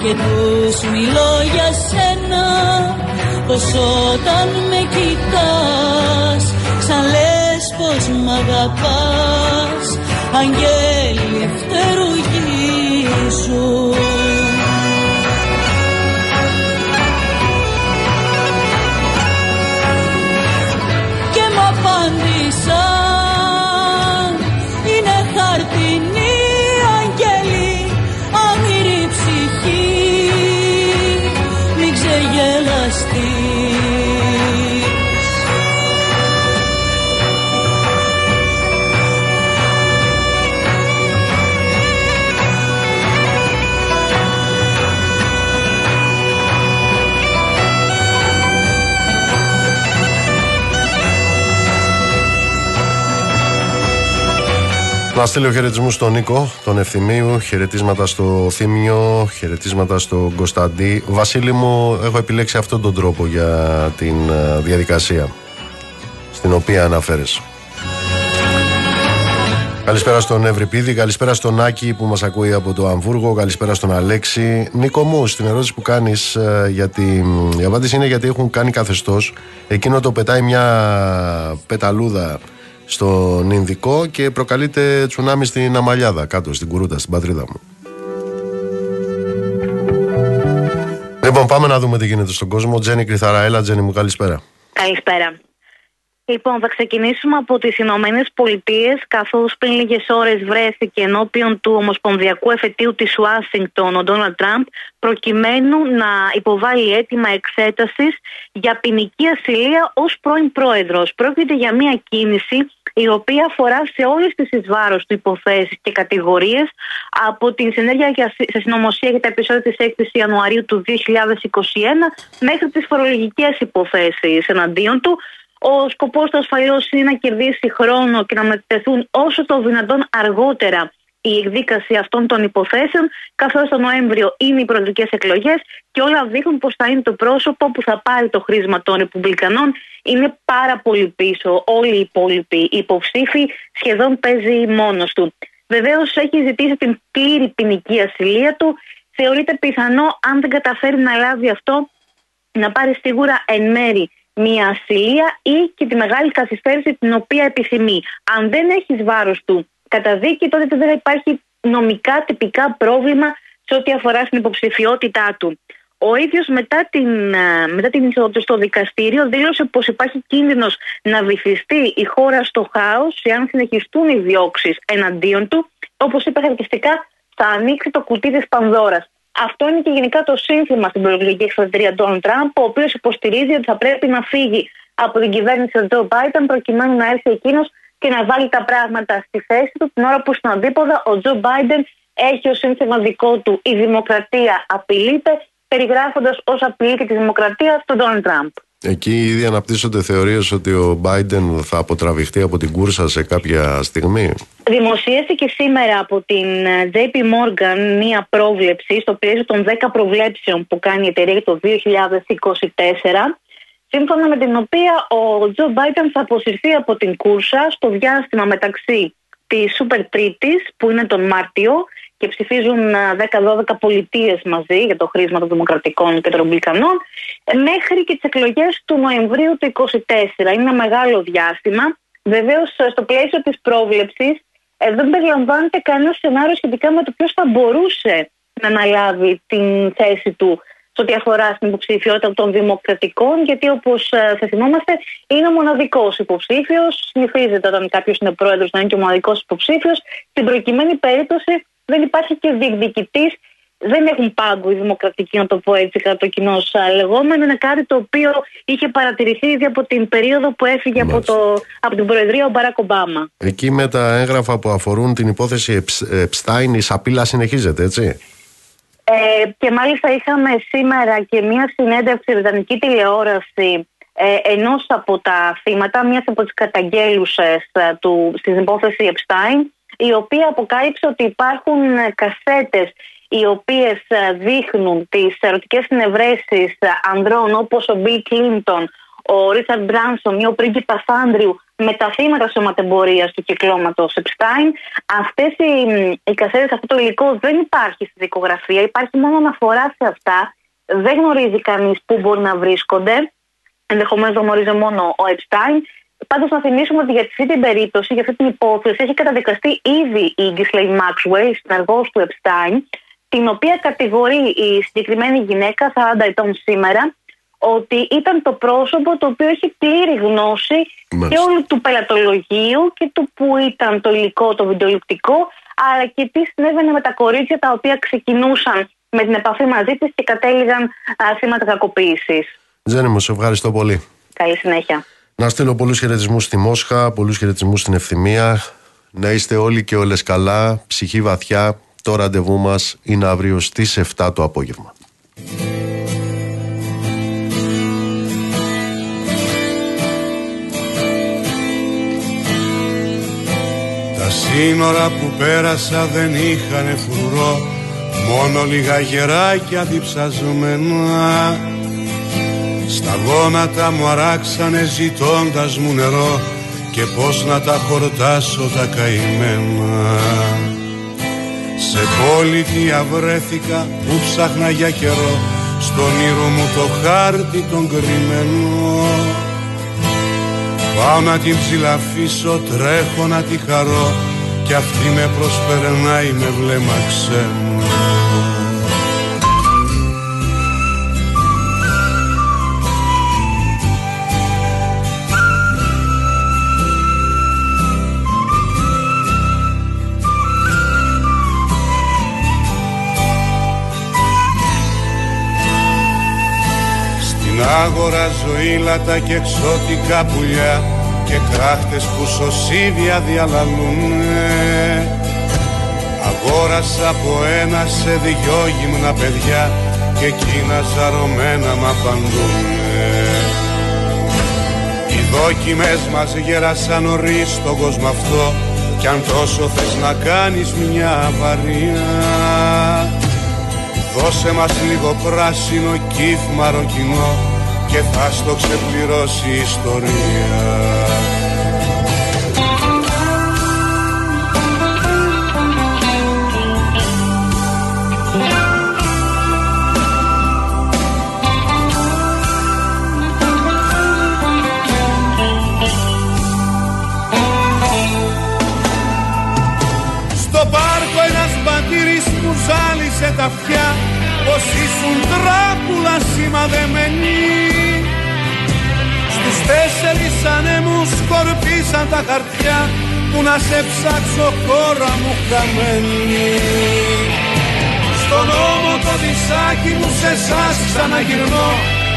και τους μιλώ για σένα πως όταν με κοιτάς σαν λες πως μ' αγαπάς. Αγγέλοι φτερουγίζουν και Να στείλω χαιρετισμούς στον Νίκο, τον Ευθυμίου, χαιρετίσματα στο Θήμιο, χαιρετίσματα στον Κωνσταντή. Βασίλη μου, έχω επιλέξει αυτόν τον τρόπο για την ε, διαδικασία στην οποία αναφέρεσαι. Καλησπέρα στον Ευρυπίδη, καλησπέρα στον Άκη που μας ακούει από το Αμβούργο, καλησπέρα στον Αλέξη. Νίκο μου, στην ερώτηση που κάνεις, ε, γιατί, η απάντηση είναι γιατί έχουν κάνει καθεστώς. Εκείνο το πετάει μια πεταλούδα στον Ινδικό και προκαλείται τσουνάμι στην Αμαλιάδα, κάτω στην Κουρούτα, στην πατρίδα μου. Λοιπόν, πάμε να δούμε τι γίνεται στον κόσμο. Τζένι Κρυθαρά, έλα Τζένι μου, καλησπέρα. Καλησπέρα. Λοιπόν, θα ξεκινήσουμε από τις Ηνωμένες Πολιτείες, καθώς πριν λίγες ώρες βρέθηκε ενώπιον του Ομοσπονδιακού Εφετείου της Ουάσιγκτον ο Ντόναλτ Τραμπ, προκειμένου να υποβάλει αίτημα εξέτασης για ποινική ασυλία ως πρώην πρόεδρος. Πρόκειται για μια κίνηση η οποία αφορά σε όλες τις εις βάρος του υποθέσεις και κατηγορίες από την συνέργεια για- σε συνωμοσία για τα επεισόδια της 6ης Ιανουαρίου του 2021 μέχρι τις φορολογικές υποθέσεις εναντίον του. Ο σκοπός του ασφαλώς είναι να κερδίσει χρόνο και να μετεθούν όσο το δυνατόν αργότερα η εκδίκαση αυτών των υποθέσεων, καθώς το Νοέμβριο είναι οι προεδρικές εκλογές και όλα δείχνουν πως θα είναι το πρόσωπο που θα πάρει το χρήσμα των Ρεπουμπλικανών. Είναι πάρα πολύ πίσω. Όλοι οι υπόλοιποι υποψήφοι σχεδόν παίζει μόνος του. Βεβαίως έχει ζητήσει την πλήρη ποινική ασυλία του. Θεωρείται πιθανό, αν δεν καταφέρει να λάβει αυτό, να πάρει σίγουρα εν μέρη μία ασυλία ή και τη μεγάλη καθυστέρηση την οποία επιθυμεί. Αν δεν έχεις βάρος του καταδίκη, τότε δεν υπάρχει νομικά τυπικά πρόβλημα σε ό,τι αφορά στην υποψηφιότητά του. Ο ίδιος μετά την, α, μετά την είσοδο του στο δικαστήριο δήλωσε πως υπάρχει κίνδυνος να βυθιστεί η χώρα στο χάος εάν συνεχιστούν οι διώξεις εναντίον του. Όπως είπε χαρακτηριστικά θα ανοίξει το κουτί της Πανδώρας. Αυτό είναι και γενικά το σύνθημα στην προεκλογική εκστρατεία Ντόναλντ Τραμπ, ο οποίος υποστηρίζει ότι θα πρέπει να φύγει από την κυβέρνηση του Τζο Μπάιντεν προκειμένου να έρθει εκείνος και να βάλει τα πράγματα στη θέση του, την ώρα που στην αντίποδα ο Τζο Μπάιντεν έχει ως σύνθημα δικό του η δημοκρατία απειλείται, περιγράφοντας ως απειλή και τη δημοκρατία τον Ντόναλντ Τραμπ. Εκεί ήδη αναπτύσσονται θεωρίες ότι ο Biden θα αποτραβηχτεί από την κούρσα σε κάποια στιγμή. Δημοσιεύτηκε σήμερα από την ε, JP Morgan μία πρόβλεψη στο πλαίσιο των 10 προβλέψεων που κάνει η εταιρεία για το 2024 σύμφωνα με την οποία ο Τζο Μπάιντεν θα αποσυρθεί από την κούρσα στο διάστημα μεταξύ της Σούπερ Τρίτης που είναι τον Μάρτιο και ψηφίζουν ε, 10-12 πολιτείες μαζί για το χρήσμα των Δημοκρατικών και των Ρεμπλικανών ε, μέχρι και τις εκλογές του Νοεμβρίου του 2024. Είναι ένα μεγάλο διάστημα. Βεβαίως ε, στο πλαίσιο της πρόβλεψης ε, δεν περιλαμβάνεται κανένα σενάριο σχετικά με το ποιος θα μπορούσε να αναλάβει την θέση του σε ό,τι αφορά στην υποψηφιότητα των δημοκρατικών, γιατί όπως θα θυμόμαστε, είναι ο μοναδικός υποψήφιος. Συνηθίζεται όταν κάποιος είναι πρόεδρος να είναι και ο μοναδικός υποψήφιος. Στην προκειμένη περίπτωση δεν υπάρχει και διεκδικητής. Δεν έχουν πάγκο οι δημοκρατικοί, να το πω έτσι, κατά το κοινό σα λεγόμενο. Είναι κάτι το οποίο είχε παρατηρηθεί ήδη από την περίοδο που έφυγε από, Μάλιστα. το, από την Προεδρία ο Μπαράκ Ομπάμα. Εκεί με τα έγγραφα που αφορούν την υπόθεση Επστάιν η σαπίλα συνεχίζεται, έτσι; Ε, και μάλιστα είχαμε σήμερα και μία συνέντευξη στη Βρετανική τηλεόραση ε, ενός από τα θύματα, μίας από τις καταγγέλουσες ε, του, στην υπόθεση Epstein, η οποία αποκάλυψε ότι υπάρχουν ε, κασέτες οι οποίες ε, δείχνουν τις ερωτικές συνευρέσεις ε, ανδρών όπως ο Bill Clinton, ο Ρίτσαρντ Μπράνσον ή ο πρίγκιπας Άντριου με τα θύματα σωματεμπορίας του κυκλώματος Epstein. Αυτές οι, οι κασέτες, αυτό το υλικό δεν υπάρχει στη δικογραφία, υπάρχει μόνο αναφορά σε αυτά. Δεν γνωρίζει κανείς πού μπορεί να βρίσκονται. Ενδεχομένως το γνωρίζει μόνο ο Epstein. Πάντως, να θυμίσουμε ότι για αυτή την περίπτωση, για αυτή την υπόθεση, έχει καταδικαστεί ήδη η Ghislaine Maxwell, συνεργός του Epstein, την οποία κατηγορεί η συγκεκριμένη γυναίκα, 40 ετών σήμερα, ότι ήταν το πρόσωπο το οποίο έχει πλήρη γνώση Μάλιστα. και όλου του πελατολογίου και του που ήταν το υλικό, το βιντεοληπτικό, αλλά και τι συνέβαινε με τα κορίτσια τα οποία ξεκινούσαν με την επαφή μαζί της και κατέληγαν α, θύματα κακοποίησης. Τζένι μου, σε ευχαριστώ πολύ. Καλή συνέχεια. Να στείλω πολλούς χαιρετισμούς στη Μόσχα, πολλούς χαιρετισμούς στην Ευθυμία. Να είστε όλοι και όλες καλά, ψυχή βαθιά. Το ραντεβού μας είναι αύριο στις 7 το απόγευμα. Σύνορα που πέρασα δεν είχαν φρουρό. Μόνο λίγα γεράκια διψαζμένα Στα γόνατα μου αράξανε ζητώντας μου νερό. Και πως να τα χορτάσω τα καημένα. Σε πολιτεία βρέθηκα που ψάχνα για καιρό. Στον ήρω μου το χάρτη τον κρυμμένο. Πάω να την ψηλαφίσω, τρέχω να τη χαρώ κι αυτή με προσπερνάει με βλέμμα ξένο. Στην άγορα ζωήλατα και εξώτικα πουλιά και κράχτες που σωσίβια διαλαλούνε Αγόρασα από ένα σε δυο γυμνα παιδιά και εκείνα ζαρωμένα μ' απαντούνε. Οι δόκιμες μας γέρασαν νωρίς στον κόσμο αυτό κι αν τόσο θες να κάνεις μια αβαρία. Δώσε μας λίγο πράσινο κύφμαρο κοινό και θα στο ξεπληρώσει η ιστορία ζάλισε τα αυτιά πως ήσουν τράπουλα σημαδεμένοι Στους τέσσερις ανέμους σκορπίσαν τα χαρτιά που να σε ψάξω χώρα μου χαμένη. Στον νόμο το δισάκι μου σε εσάς ξαναγυρνώ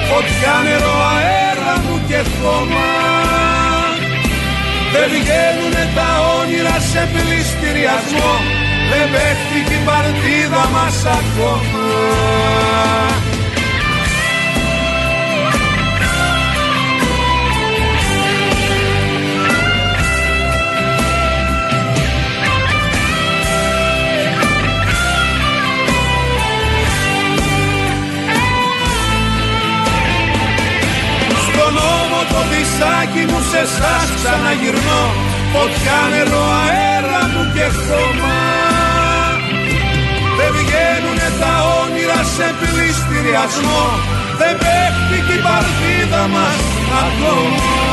φωτιά νερό αέρα μου και χώμα. Δεν βγαίνουνε τα όνειρα σε πληστηριασμό Δεν παίχτηκε η παρτίδα μας ακόμα. Στον νόμο το δισάκι μου σε εσάς ξαναγυρνώ. Φωτιά νερό αέρα μου και χρώμα σε πληστηριασμό. Δεν παίχτηκε η παρτίδα μας ακόμα